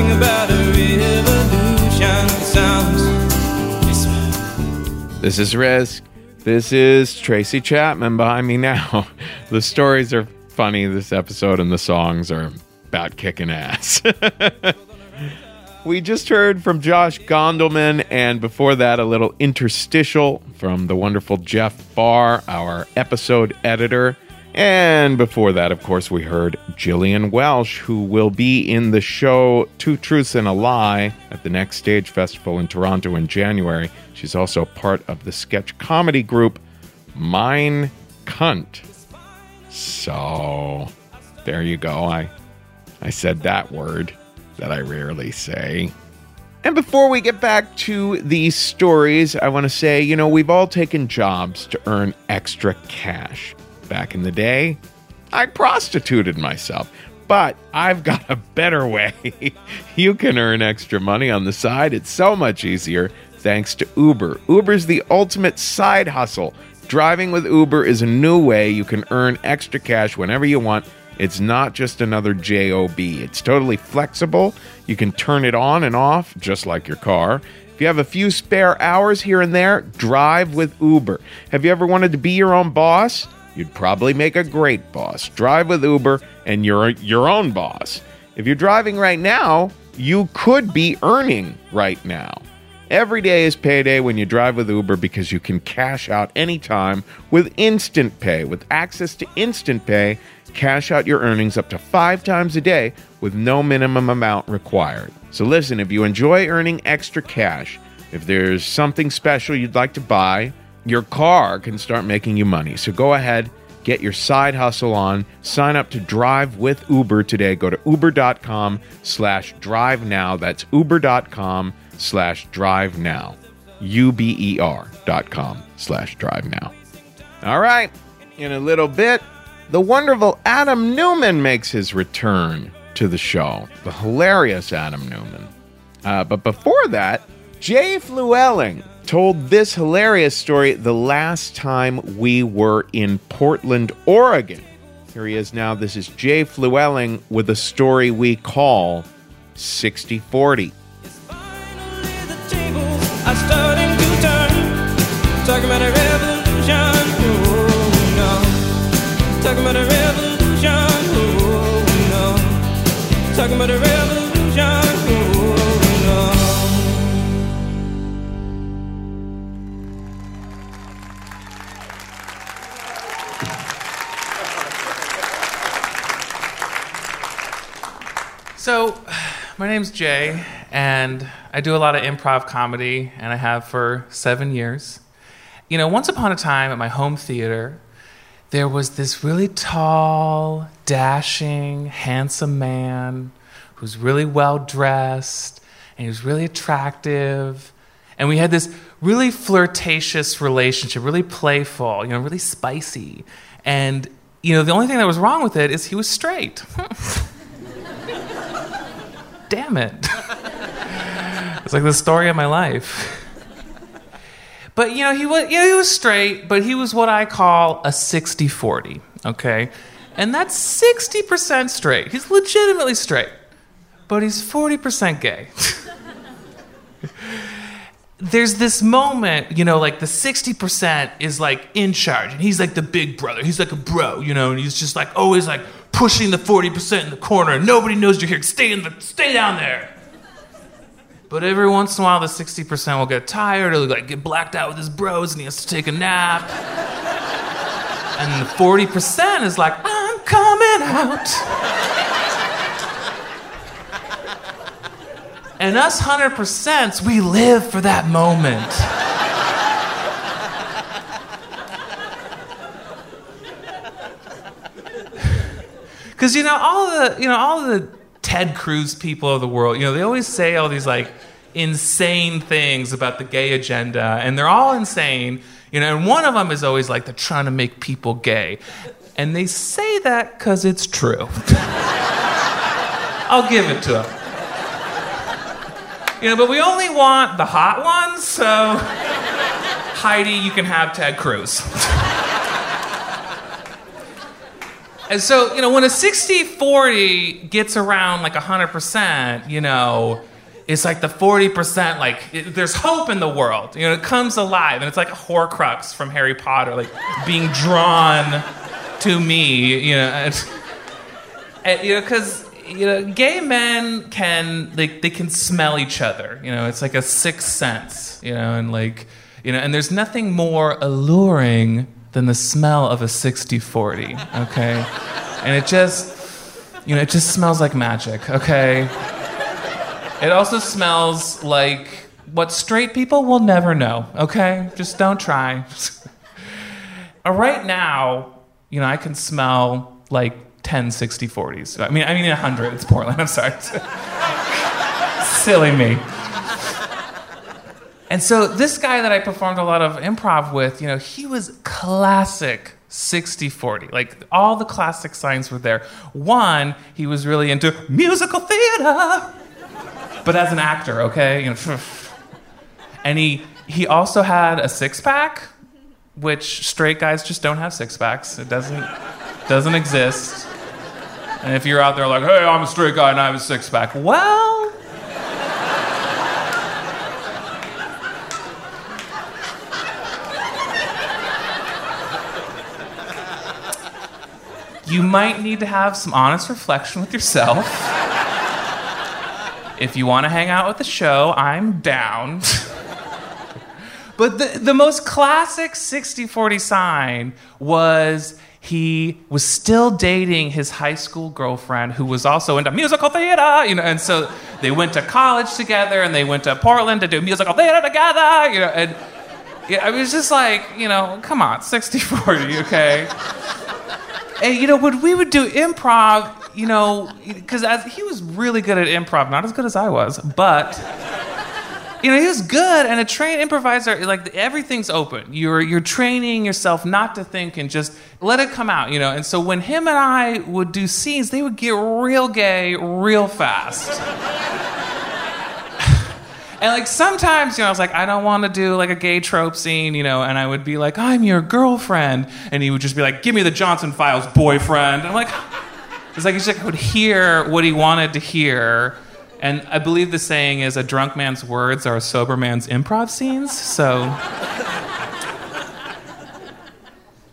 Talking about a revolution sounds. This is Risk. This is Tracy Chapman behind me now. The stories are funny this episode, and the songs are about kicking ass. we just heard from Josh Gondelman, and before that, a little interstitial from the wonderful Jeff Barr, our episode editor. And before that, of course, we heard Jillian Welsh, who will be in the show Two Truths and a Lie at the Next Stage Festival in Toronto in January. She's also part of the sketch comedy group Mine Cunt. So there you go. I I said that word that I rarely say. And before we get back to these stories, I want to say, you know, we've all taken jobs to earn extra cash. Back in the day, I prostituted myself. But I've got a better way. you can earn extra money on the side. It's so much easier thanks to Uber. Uber's the ultimate side hustle. Driving with Uber is a new way you can earn extra cash whenever you want. It's not just another JOB. It's totally flexible. You can turn it on and off just like your car. If you have a few spare hours here and there, drive with Uber. Have you ever wanted to be your own boss? You'd probably make a great boss. Drive with Uber and you're your own boss. If you're driving right now, you could be earning right now. Every day is payday when you drive with Uber because you can cash out anytime with Instant Pay. With access to Instant Pay, cash out your earnings up to five times a day with no minimum amount required. So, listen, if you enjoy earning extra cash, if there's something special you'd like to buy, your car can start making you money. So, go ahead, get your side hustle on, sign up to drive with Uber today. Go to uber.com slash drive now. That's uber.com slash drive now. U-B-E-R dot com slash drive now. All right. In a little bit, the wonderful Adam Newman makes his return to the show. The hilarious Adam Newman. Uh, but before that, Jay Flewelling told this hilarious story the last time we were in Portland, Oregon. Here he is now. This is Jay Flewelling with a story we call 6040. are So, my name's Jay, and I do a lot of improv comedy, and I have for seven years. You know, once upon a time at my home theater, there was this really tall, dashing, handsome man who's really well dressed, and he was really attractive. And we had this really flirtatious relationship, really playful, you know, really spicy. And, you know, the only thing that was wrong with it is he was straight. Damn it. it's like the story of my life. But you know, he was know, he was straight, but he was what I call a 60-40, okay? And that's 60% straight. He's legitimately straight. But he's 40% gay. There's this moment, you know, like the 60% is like in charge, and he's like the big brother. He's like a bro, you know, and he's just like always like pushing the 40% in the corner. Nobody knows you're here. Stay in the stay down there. But every once in a while, the 60% will get tired, or like get blacked out with his bros, and he has to take a nap. And the 40% is like, I'm coming out. And us 100%, we live for that moment. Because you know all the you know all the Ted Cruz people of the world, you know they always say all these like insane things about the gay agenda, and they're all insane. You know, and one of them is always like they're trying to make people gay, and they say that because it's true. I'll give it to them. You know, but we only want the hot ones, so Heidi, you can have Ted Cruz. And so, you know, when a 60 40 gets around like 100%, you know, it's like the 40%, like, it, there's hope in the world. You know, it comes alive, and it's like a Horcrux from Harry Potter, like being drawn to me, you know. And, and, you know, because, you know, gay men can, like, they can smell each other. You know, it's like a sixth sense, you know, and like, you know, and there's nothing more alluring than the smell of a 60 40, okay? And it just, you know, it just smells like magic, okay? It also smells like what straight people will never know, okay? Just don't try. Uh, right now, you know, I can smell like 10 60 40s. I mean, I mean 100. It's Portland. I'm sorry. Silly me. And so this guy that I performed a lot of improv with, you know, he was classic 60-40. Like all the classic signs were there. One, he was really into musical theater. But as an actor, okay? You know, and he he also had a six-pack, which straight guys just don't have six-packs. It doesn't doesn't exist. And if you're out there like, hey, I'm a straight guy and I have a six-pack, well, you might need to have some honest reflection with yourself. if you want to hang out with the show, I'm down. but the, the most classic 60 40 sign was he was still dating his high school girlfriend who was also into musical theater, you know, and so they went to college together and they went to Portland to do musical theater together, you know, and yeah, I was just like, you know, come on, 60 40, okay? And you know, when we would do improv, you know, because he was really good at improv, not as good as I was, but you know, he was good and a trained improviser. Like everything's open. You're you're training yourself not to think and just let it come out. You know. And so when him and I would do scenes, they would get real gay real fast. And like sometimes, you know, I was like, I don't want to do like a gay trope scene, you know, and I would be like, I'm your girlfriend, and he would just be like, Give me the Johnson Files, boyfriend. I'm like, it's like he just would hear what he wanted to hear, and I believe the saying is, a drunk man's words are a sober man's improv scenes. So.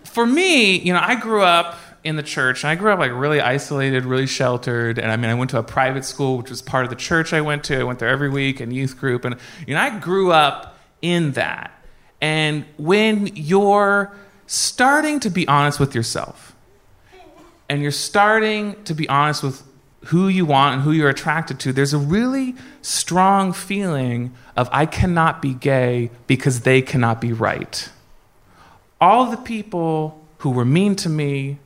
For me, you know, I grew up in the church. And I grew up like really isolated, really sheltered. And I mean, I went to a private school, which was part of the church I went to. I went there every week and youth group. And, you know, I grew up in that. And when you're starting to be honest with yourself, and you're starting to be honest with who you want and who you're attracted to, there's a really strong feeling of I cannot be gay because they cannot be right. All the people who were mean to me,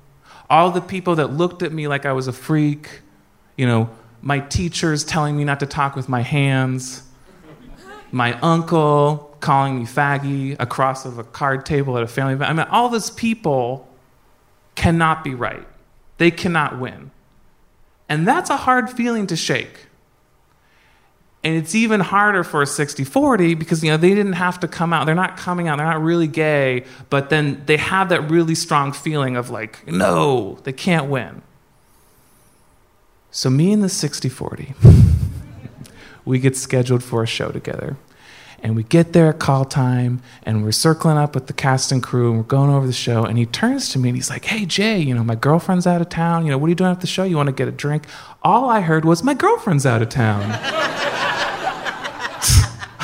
all the people that looked at me like I was a freak, you know, my teachers telling me not to talk with my hands, my uncle calling me faggy across of a card table at a family event. I mean, all those people cannot be right. They cannot win. And that's a hard feeling to shake. And it's even harder for a 60 40 because you know they didn't have to come out. They're not coming out. They're not really gay, but then they have that really strong feeling of like, no, they can't win. So me and the 60 40, we get scheduled for a show together. And we get there at call time and we're circling up with the cast and crew and we're going over the show. And he turns to me and he's like, Hey, Jay, you know, my girlfriend's out of town. You know, what are you doing at the show? You want to get a drink? All I heard was, My girlfriend's out of town.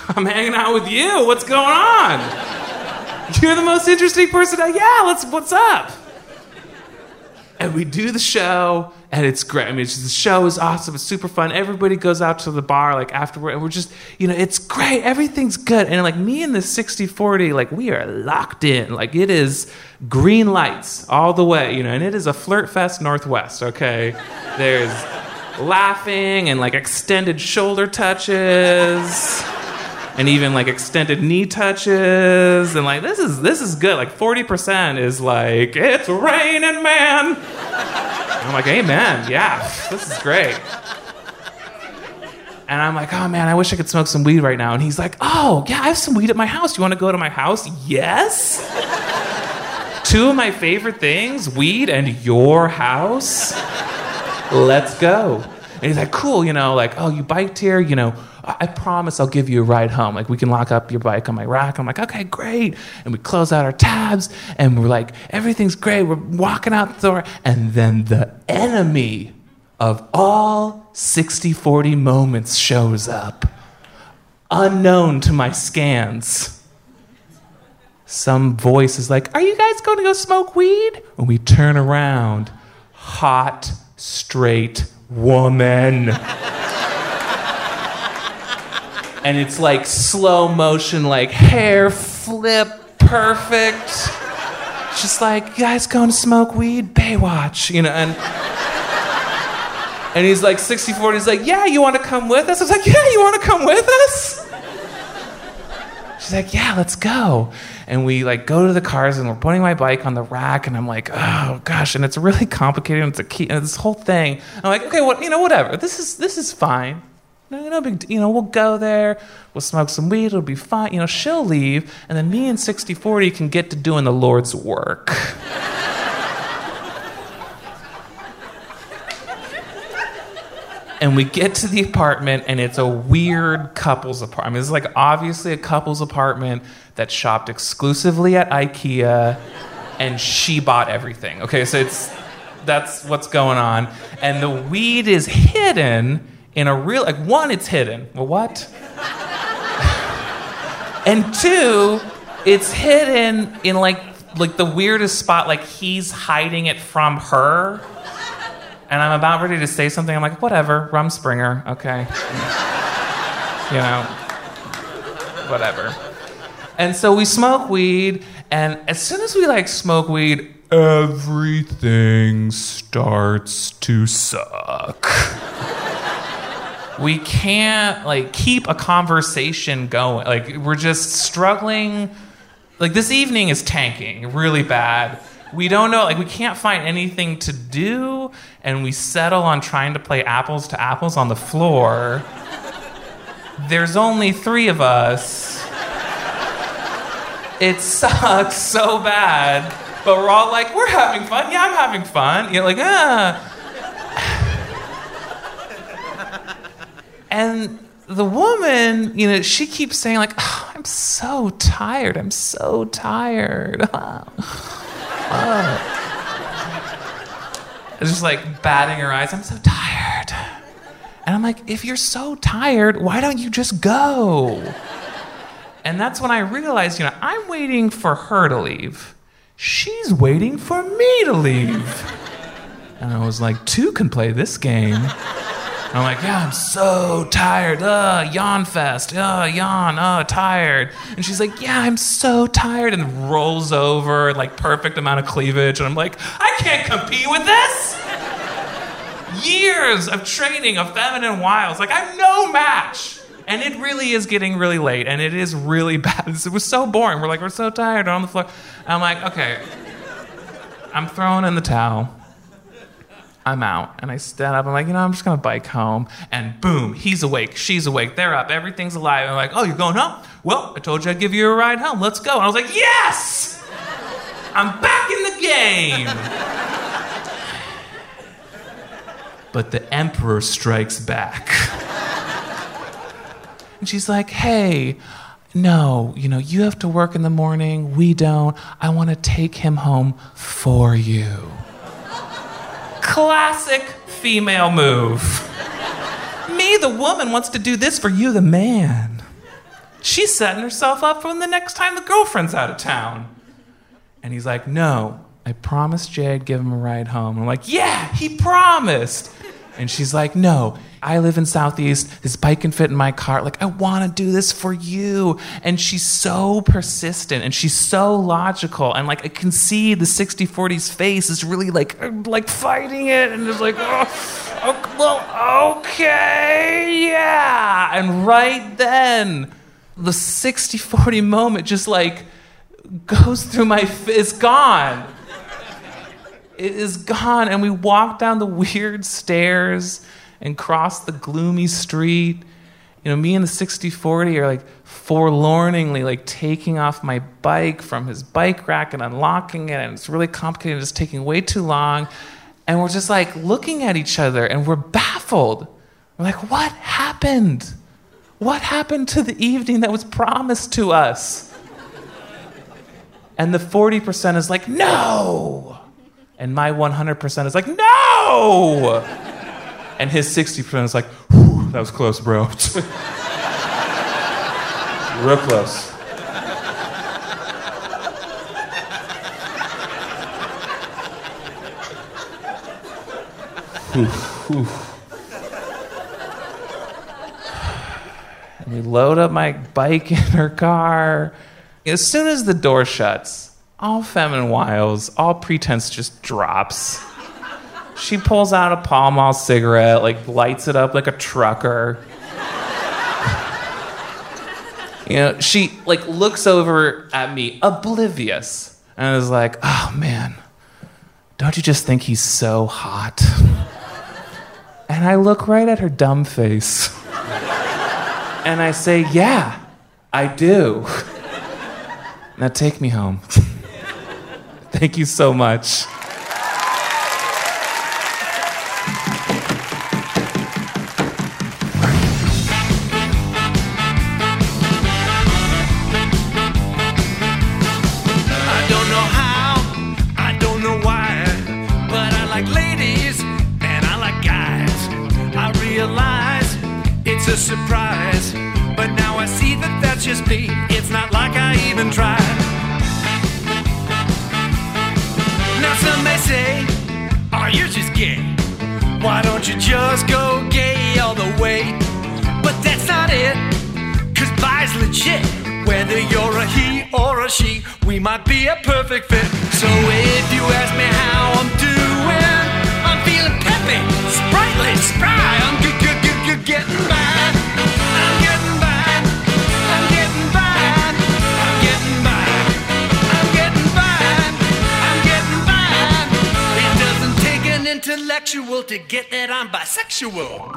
I'm hanging out with you. What's going on? You're the most interesting person. I, yeah, let's. What's up? And we do the show, and it's great. I mean, just, the show is awesome. It's super fun. Everybody goes out to the bar like afterward, and we're just, you know, it's great. Everything's good. And like me and the 60-40, like we are locked in. Like it is green lights all the way, you know. And it is a flirt fest Northwest. Okay, there's laughing and like extended shoulder touches and even like extended knee touches and like this is this is good. Like 40% is like it's raining man. I'm like amen. Yeah this is great. And i'm like oh man i wish i could smoke some weed right now. And he's like oh yeah i have some weed at my house. You want to go to my house? Yes. Two of my favorite things weed and your house? Let's go. And he's like cool you know like oh you biked here you know I promise I'll give you a ride home. Like, we can lock up your bike on my rack. I'm like, okay, great. And we close out our tabs, and we're like, everything's great. We're walking out the door. And then the enemy of all 60 40 moments shows up, unknown to my scans. Some voice is like, Are you guys going to go smoke weed? And we turn around. Hot, straight woman and it's like slow motion, like hair flip, perfect. Just like, guys going to smoke weed? Baywatch, you know, and and he's like 64, he's like, yeah, you want to come with us? I was like, yeah, you want to come with us? She's like, yeah, let's go. And we like go to the cars and we're putting my bike on the rack and I'm like, oh gosh, and it's really complicated. And it's a key and this whole thing. I'm like, okay, what you know, whatever. This is this is fine. No, no big, you know, we'll go there, we'll smoke some weed, it'll be fine. You know, she'll leave, and then me and 6040 can get to doing the Lord's work. and we get to the apartment, and it's a weird couple's apartment. It's like obviously a couple's apartment that shopped exclusively at IKEA, and she bought everything. Okay, so it's that's what's going on, and the weed is hidden in a real like one it's hidden. Well what? And two it's hidden in like like the weirdest spot like he's hiding it from her. And i'm about ready to say something. I'm like whatever rumspringa okay. You know whatever. And so we smoke weed and as soon as we like smoke weed everything starts to suck we can't like keep a conversation going. Like we're just struggling. Like this evening is tanking really bad. We don't know, like we can't find anything to do, and we settle on trying to play apples to apples on the floor. There's only three of us. It sucks so bad, but we're all like, we're having fun. Yeah, I'm having fun. You're like, ah. And the woman, you know, she keeps saying like, oh, "I'm so tired. I'm so tired." oh. Just like batting her eyes. I'm so tired. And I'm like, if you're so tired, why don't you just go? And that's when I realized, you know, I'm waiting for her to leave. She's waiting for me to leave. And I was like, two can play this game. I'm like, yeah, I'm so tired. Uh, yawn fest. Uh, yawn. Uh, tired. And she's like, yeah, I'm so tired. And rolls over, like perfect amount of cleavage. And I'm like, I can't compete with this. Years of training of feminine wiles. Like, I'm no match. And it really is getting really late. And it is really bad. It was so boring. We're like, we're so tired on the floor. And I'm like, okay. I'm throwing in the towel. I'm out. And I stand up. I'm like, you know, I'm just going to bike home. And boom, he's awake. She's awake. They're up. Everything's alive. And I'm like, oh, you're going home? Well, I told you I'd give you a ride home. Let's go. And I was like, yes! I'm back in the game. but the Emperor strikes back. and she's like, hey, no, you know, you have to work in the morning. We don't. I want to take him home for you classic female move. Me, the woman, wants to do this for you, the man. She's setting herself up for the next time the girlfriend's out of town. And he's like, No, I promised Jay I'd give him a ride home. I'm like, Yeah, he promised. And she's like, No, I live in Southeast. This bike can fit in my car. Like, I want to do this for you. And she's so persistent and she's so logical. And like, I can see the 60 40's face is really like, uh, like fighting it. And it's like, oh, oh, well, okay, yeah. And right then, the 60 40 moment just like goes through my, it's gone. It is gone. And we walk down the weird stairs and cross the gloomy street. You know, me and the 6040 are like forlorningly like taking off my bike from his bike rack and unlocking it, and it's really complicated, it's taking way too long. And we're just like looking at each other and we're baffled. We're like, what happened? What happened to the evening that was promised to us? And the 40% is like, no! And my 100% is like, no! And his 60% is like, that was close, bro. Real close. And we load up my bike in her car. As soon as the door shuts, all feminine wiles, all pretense just drops. She pulls out a Pall Mall cigarette, like lights it up like a trucker. you know, she like looks over at me, oblivious, and is like, "Oh man, don't you just think he's so hot?" And I look right at her dumb face, and I say, "Yeah, I do." Now take me home. Thank you so much. Surprise, but now I see that that's just me. It's not like I even tried. Some may say, "Oh, you're just gay. Why don't you just go gay all the way?" But that's not it. Cause bi's legit. Whether you're a he or a she, we might be a perfect fit. So if you ask me you get that I'm bisexual?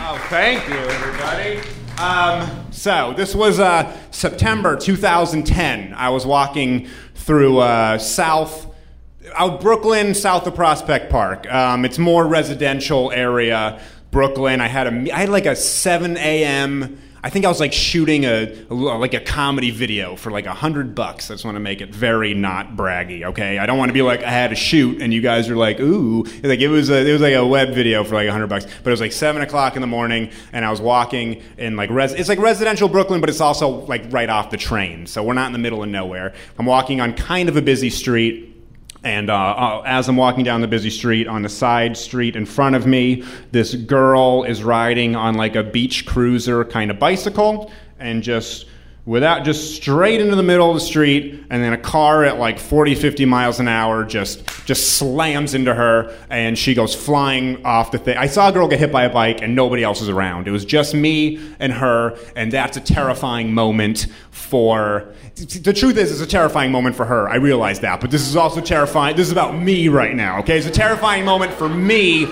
Oh, thank you, everybody. Um, so this was uh, September 2010. I was walking through uh, South. Out Brooklyn, south of Prospect Park. Um, it's more residential area. Brooklyn. I had a I had like a 7 a.m. I think I was like shooting a like a comedy video for like a hundred bucks. I just want to make it very not braggy. Okay, I don't want to be like I had a shoot and you guys are like ooh like it was a, it was like a web video for like a hundred bucks. But it was like seven o'clock in the morning and I was walking in like res- it's like residential Brooklyn, but it's also like right off the train. So we're not in the middle of nowhere. I'm walking on kind of a busy street. And uh, uh, as I'm walking down the busy street, on the side street in front of me, this girl is riding on like a beach cruiser kind of bicycle and just without just straight into the middle of the street and then a car at like 40 50 miles an hour just just slams into her and she goes flying off the thing. I saw a girl get hit by a bike and nobody else was around. It was just me and her and that's a terrifying moment for the truth is it's a terrifying moment for her. I realize that but this is also terrifying this is about me right now okay? It's a terrifying moment for me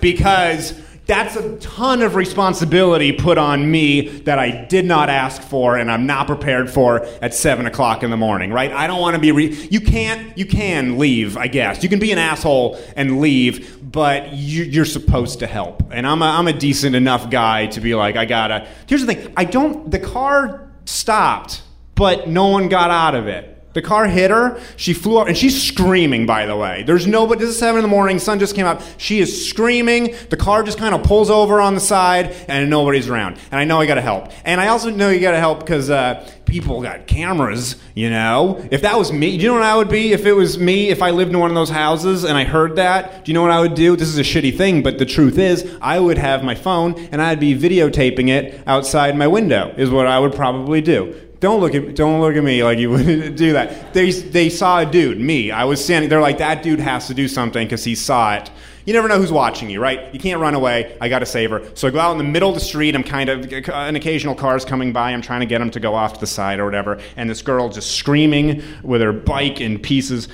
because that's a ton of responsibility put on me that I did not ask for and I'm not prepared for at seven o'clock in the morning, right? I don't want to be. Re- you can't. You can leave, I guess. You can be an asshole and leave, but you, you're supposed to help. And I'm a, I'm a decent enough guy to be like, I gotta. Here's the thing. I don't. The car stopped, but no one got out of it. The car hit her. She flew up, and she's screaming. By the way, there's nobody. This is seven in the morning. Sun just came up. She is screaming. The car just kind of pulls over on the side, and nobody's around. And I know I got to help. And I also know you got to help because uh, people got cameras. You know, if that was me, do you know what I would be if it was me? If I lived in one of those houses and I heard that, do you know what I would do? This is a shitty thing, but the truth is, I would have my phone and I'd be videotaping it outside my window. Is what I would probably do. Don't look at don't look at me like you wouldn't do that. They they saw a dude, me. I was standing. They're like that dude has to do something because he saw it. You never know who's watching you, right? You can't run away. I got to save her. So I go out in the middle of the street. I'm kind of an occasional car's coming by. I'm trying to get them to go off to the side or whatever. And this girl just screaming with her bike in pieces.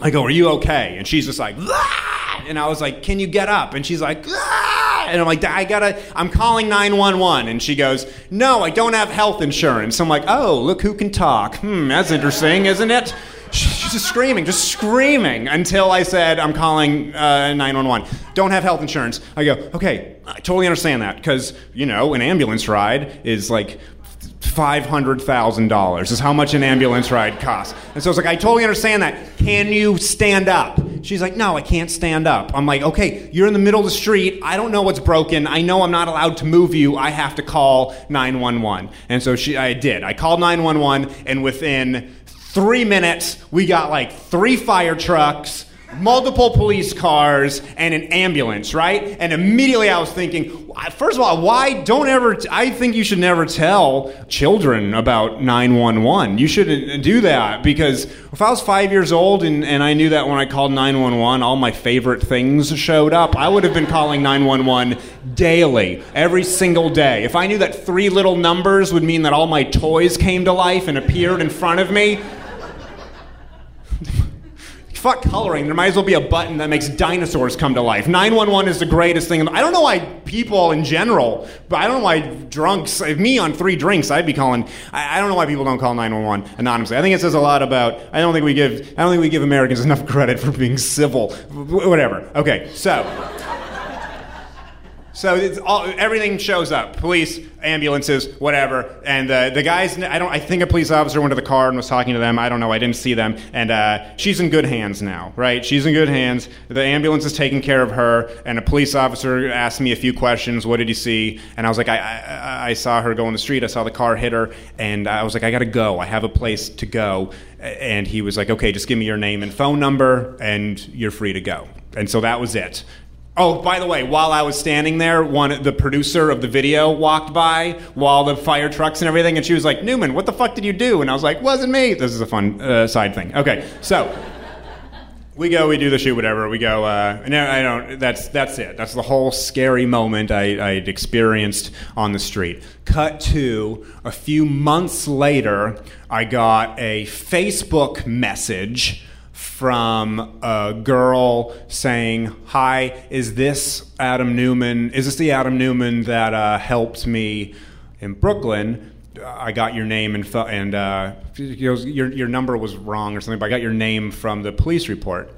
I go, "Are you okay?" And she's just like, "Ah!" and I was like, "Can you get up?" And she's like, And I'm like, "I gotta, I'm calling 911." And she goes, "No, I don't have health insurance." I'm like, "Oh, look who can talk. Hmm, that's interesting, isn't it?" She's just screaming, just screaming until I said, I'm calling uh, 911. Don't have health insurance. I go, okay, I totally understand that because, you know, an ambulance ride is like $500,000 is how much an ambulance ride costs. And so I was like, I totally understand that. Can you stand up? She's like, no, I can't stand up. I'm like, okay, you're in the middle of the street. I don't know what's broken. I know I'm not allowed to move you. I have to call 911. And so she, I did. I called 911, and within three minutes, we got like three fire trucks multiple police cars and an ambulance, right? And immediately I was thinking, first of all, why don't ever, I think you should never tell children about 911. You shouldn't uh, do that because if I was five years old and, and I knew that when I called 911, all my favorite things showed up, I would have been calling 911 daily, every single day. If I knew that three little numbers would mean that all my toys came to life and appeared in front of me, Fuck coloring. There might as well be a button that makes dinosaurs come to life. 911 is the greatest thing. I don't know why people in general, but I don't know why drunks, me on three drinks, I'd be calling, I, I don't know why people don't call 911 anonymously. I think it says a lot about, I don't think we give, I don't think we give Americans enough credit for being civil. Whatever. Okay, so. So it's all, everything shows up: police, ambulances, whatever. And uh, the guys, I don't. I think a police officer went to the car and was talking to them. I don't know. I didn't see them. And uh, she's in good hands now, right? She's in good hands. The ambulance is taking care of her. And a police officer asked me a few questions. What did you see? And I was like, I, I, I saw her go in the street. I saw the car hit her. And I was like, I got to go. I have a place to go. And he was like, Okay, just give me your name and phone number, and you're free to go. And so that was it. Oh, by the way, while I was standing there, one the producer of the video walked by while the fire trucks and everything, and she was like, "Newman, what the fuck did you do?" And I was like, "Wasn't me." This is a fun uh, side thing. Okay, so we go, we do the shoot, whatever. We go. Uh, I don't. That's that's it. That's the whole scary moment I, I'd experienced on the street. Cut to a few months later, I got a Facebook message from a girl saying, "Hi, is this Adam Newman? Is this the Adam Newman that uh, helped me in Brooklyn?" I got your name and and uh, your your number was wrong or something, but I got your name from the police report.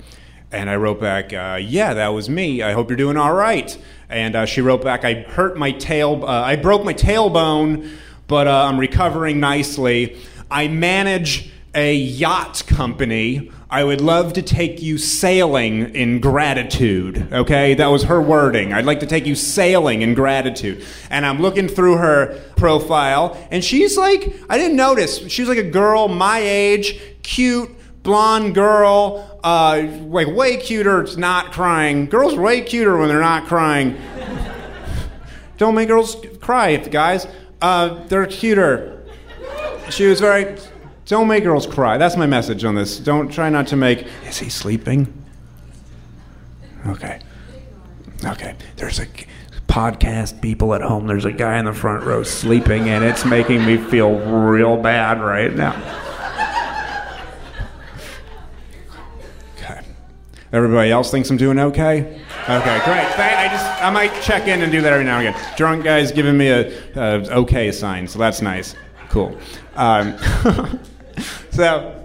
And I wrote back, uh, "Yeah, that was me. I hope you're doing all right." And uh, she wrote back, "I hurt my tail. Uh, I broke my tailbone, but uh, I'm recovering nicely. I manage a yacht company." I would love to take you sailing in gratitude. Okay, that was her wording. I'd like to take you sailing in gratitude. And I'm looking through her profile, and she's like, I didn't notice. She's like a girl my age, cute, blonde girl, uh, like way cuter, It's not crying. Girls are way cuter when they're not crying. Don't make girls cry, guys. Uh, they're cuter. She was very. Don't make girls cry. That's my message on this. Don't try not to make. Is he sleeping? Okay. Okay. There's a podcast people at home. There's a guy in the front row sleeping, and it's making me feel real bad right now. Okay. Everybody else thinks I'm doing okay? Okay, great. I just I might check in and do that every now and again. Drunk guy's giving me a, a okay sign, so that's nice. Cool. Um, so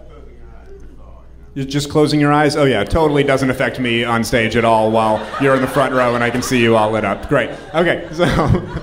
you're just closing your eyes? Oh yeah, totally doesn't affect me on stage at all while you're in the front row and I can see you all lit up. Great. Okay, so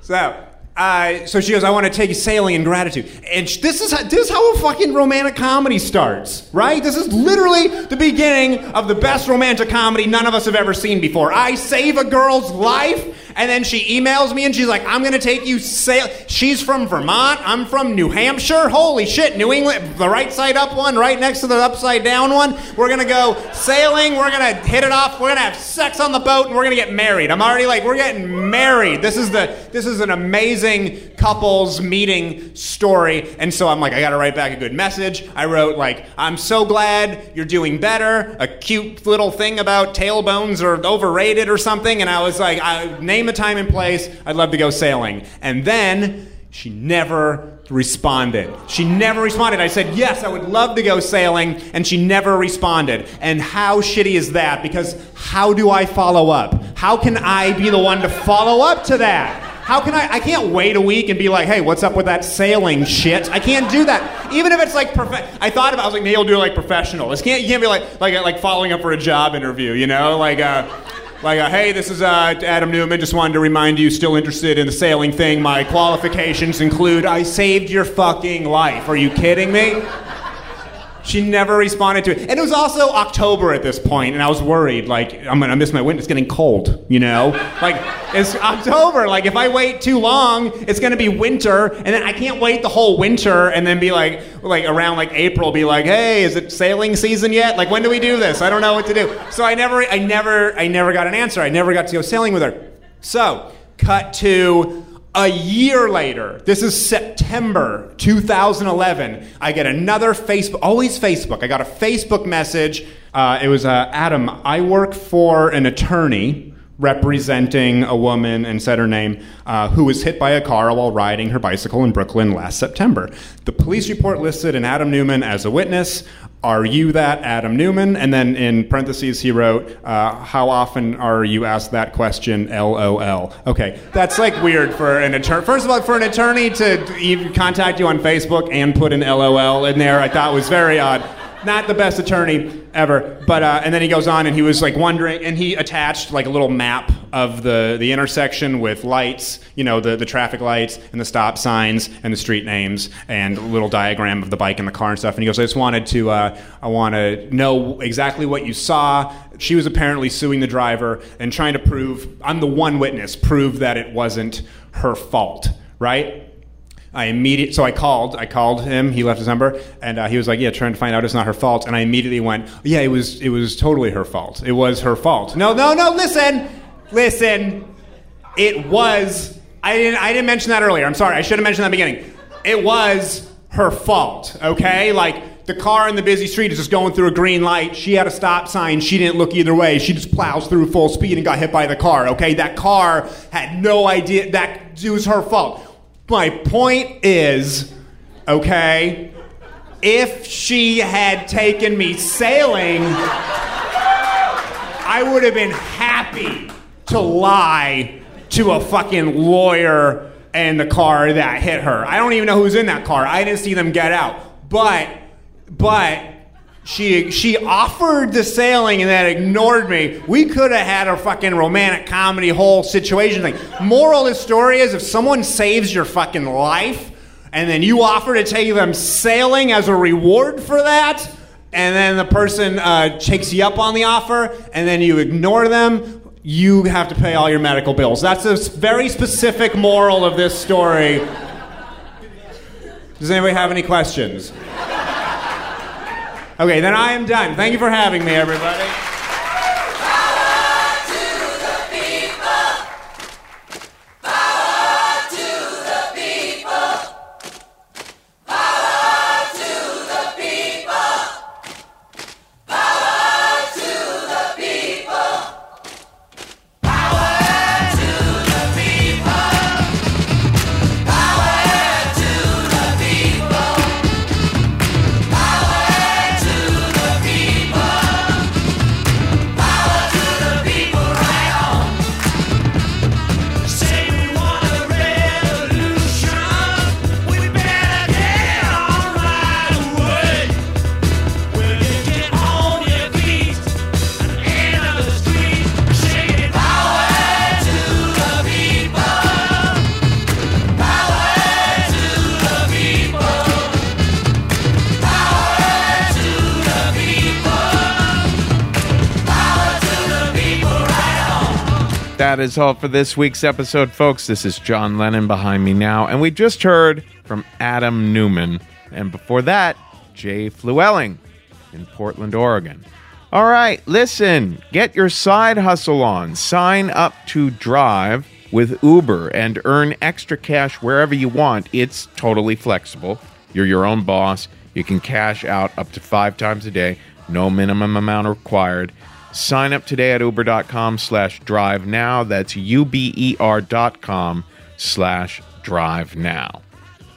so uh, so she goes, I want to take you sailing in gratitude. And sh- this is, how, this is how a fucking romantic comedy starts, right? This is literally the beginning of the best romantic comedy none of us have ever seen before. I save a girl's life, and then she emails me and she's like, I'm going to take you sail. She's from Vermont. I'm from New Hampshire. Holy shit, New England, the right side up one, right next to the upside down one. We're going to go sailing. We're going to hit it off. We're going to have sex on the boat, and we're going to get married. I'm already like, we're getting married. This is the, this is an amazing couples meeting story. And so I'm like, I got to write back a good message. I wrote like, I'm so glad you're doing better. A cute little thing about tailbones are overrated or something. And I was like, I name a time and place. I'd love to go sailing. And then she never responded. She never responded. I said, Yes, I would love to go sailing, and she never responded. And how shitty is that? Because how do I follow up? How can I be the one to follow up to that? How can I? I can't wait a week and be like, hey, what's up with that sailing shit? I can't do that. Even if it's like, prof- I thought about, I was like, maybe I'll do it like professional. It's can't, you can't be like, like, like following up for a job interview, you know? Like, uh, like, uh, hey, this is uh, Adam Newman. Just wanted to remind you, still interested in the sailing thing. My qualifications include I saved your fucking life. Are you kidding me? She never responded to it. And it was also October at this point, and I was worried, like, I'm gonna miss my winter. It's getting cold, you know? Like, it's October. Like, if I wait too long, it's gonna be winter, and then I can't wait the whole winter and then be like, like around like April, be like, hey, is it sailing season yet? Like, when do we do this? I don't know what to do. So I never, I never, I never got an answer. I never got to go sailing with her. So, cut to a year later, this is September 2011, I get another Facebook, always Facebook. I got a Facebook message. Uh, it was uh, Adam, I work for an attorney representing a woman and said her name uh, who was hit by a car while riding her bicycle in Brooklyn last September. The police report listed an Adam Newman as a witness. Are you that Adam Newman? And then in parentheses, he wrote, uh, How often are you asked that question? LOL. Okay, that's like weird for an attorney. First of all, for an attorney to even contact you on Facebook and put an LOL in there, I thought was very odd. Not the best attorney ever. But uh, and then he goes on and he was like wondering, and he attached like a little map of the the intersection with lights, you know, the the traffic lights and the stop signs and the street names and a little diagram of the bike and the car and stuff. And he goes, I just wanted to, uh, I want to know exactly what you saw. She was apparently suing the driver and trying to prove, I'm the one witness, prove that it wasn't her fault, right? I immediately, so I called. I called him. He left his number, and uh, he was like, "Yeah, trying to find out it's not her fault." And I immediately went, "Yeah, it was. It was totally her fault. It was her fault." No, no, no. Listen, listen. It was. I didn't. I didn't mention that earlier. I'm sorry. I should have mentioned that beginning. It was her fault. Okay, like the car in the busy street is just going through a green light. She had a stop sign. She didn't look either way. She just plows through full speed and got hit by the car. Okay, that car had no idea that it was her fault. My point is, okay, if she had taken me sailing, I would have been happy to lie to a fucking lawyer and the car that hit her. I don't even know who's in that car. I didn't see them get out. But but she she offered the sailing and then ignored me. We could have had a fucking romantic comedy whole situation thing. Moral of the story is if someone saves your fucking life and then you offer to take them sailing as a reward for that, and then the person uh, takes you up on the offer, and then you ignore them, you have to pay all your medical bills. That's a very specific moral of this story. Does anybody have any questions? Okay, then I am done. Thank you for having me, everybody. That is all for this week's episode, folks. This is John Lennon behind me now, and we just heard from Adam Newman, and before that, Jay Flewelling in Portland, Oregon. All right, listen, get your side hustle on. Sign up to Drive with Uber and earn extra cash wherever you want. It's totally flexible. You're your own boss. You can cash out up to five times a day, no minimum amount required. Sign up today at uber.com slash drive now. That's U-B-E-R dot com slash drive now.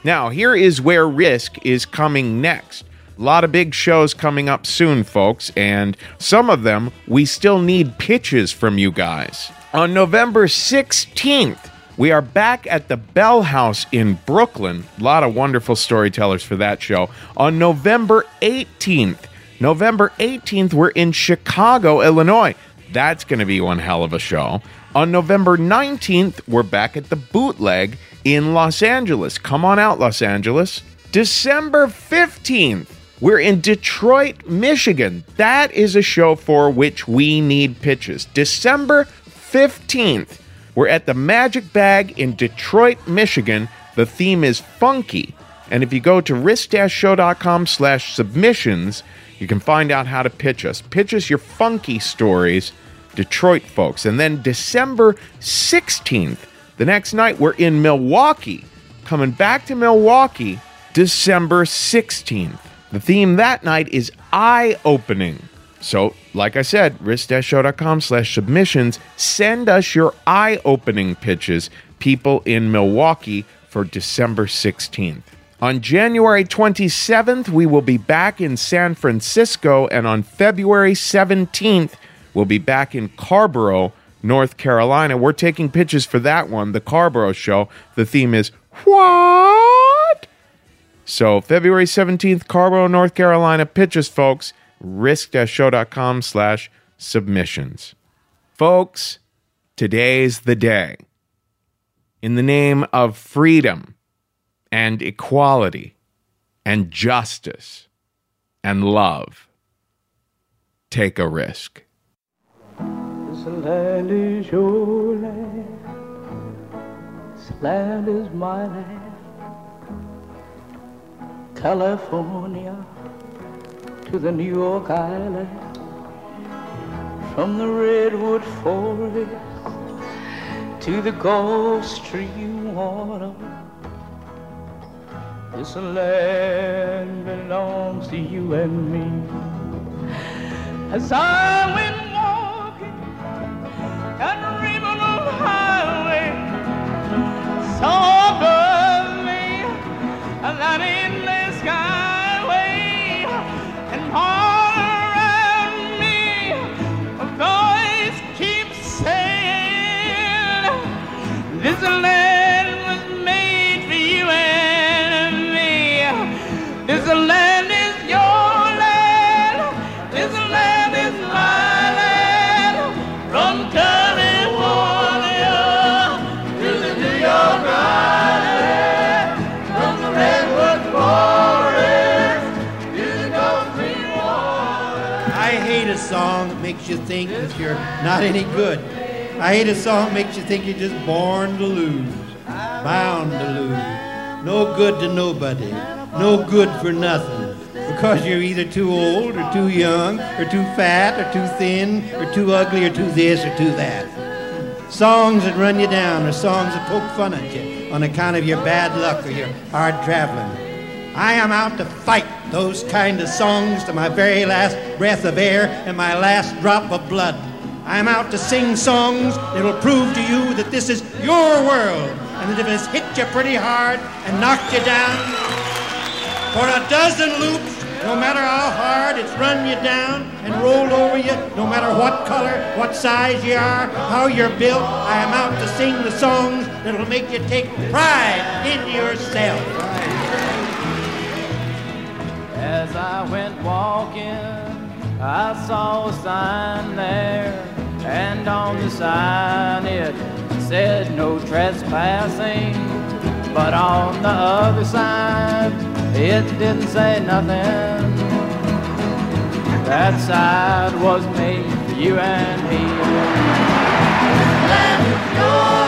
Now, here is where Risk is coming next. A lot of big shows coming up soon, folks, and some of them we still need pitches from you guys. On November 16th, we are back at the Bell House in Brooklyn. A lot of wonderful storytellers for that show. On November 18th, November 18th, we're in Chicago, Illinois. That's going to be one hell of a show. On November 19th, we're back at the bootleg in Los Angeles. Come on out, Los Angeles. December 15th, we're in Detroit, Michigan. That is a show for which we need pitches. December 15th, we're at the Magic Bag in Detroit, Michigan. The theme is funky. And if you go to risk-show.com slash submissions, you can find out how to pitch us. Pitch us your funky stories, Detroit folks. And then December 16th, the next night, we're in Milwaukee. Coming back to Milwaukee, December 16th. The theme that night is eye opening. So, like I said, risk-show.com slash submissions. Send us your eye opening pitches, people in Milwaukee, for December 16th. On January 27th, we will be back in San Francisco, and on February 17th, we'll be back in Carrboro, North Carolina. We're taking pitches for that one, the Carrboro show. The theme is What? So, February 17th, Carrboro, North Carolina. Pitches, folks. risk-show.com slash submissions. Folks, today's the day. In the name of freedom, and equality and justice and love. Take a risk. This land is your land. This land is my land. California to the New York Island. From the Redwood Forest to the Gulf Stream water. This land belongs to you and me. As I went you think that you're not any good. I hate a song that makes you think you're just born to lose, bound to lose, no good to nobody, no good for nothing. Because you're either too old or too young or too fat or too thin or too ugly or too this or too that. Songs that run you down or songs that poke fun at you on account of your bad luck or your hard traveling. I am out to fight those kind of songs to my very last breath of air and my last drop of blood. I am out to sing songs that will prove to you that this is your world and that if it's hit you pretty hard and knocked you down for a dozen loops, no matter how hard it's run you down and rolled over you, no matter what color, what size you are, how you're built, I am out to sing the songs that'll make you take pride in yourself. As I went walking, I saw a sign there, and on the sign it said no trespassing. But on the other side, it didn't say nothing. That side was made for you and me. Land of your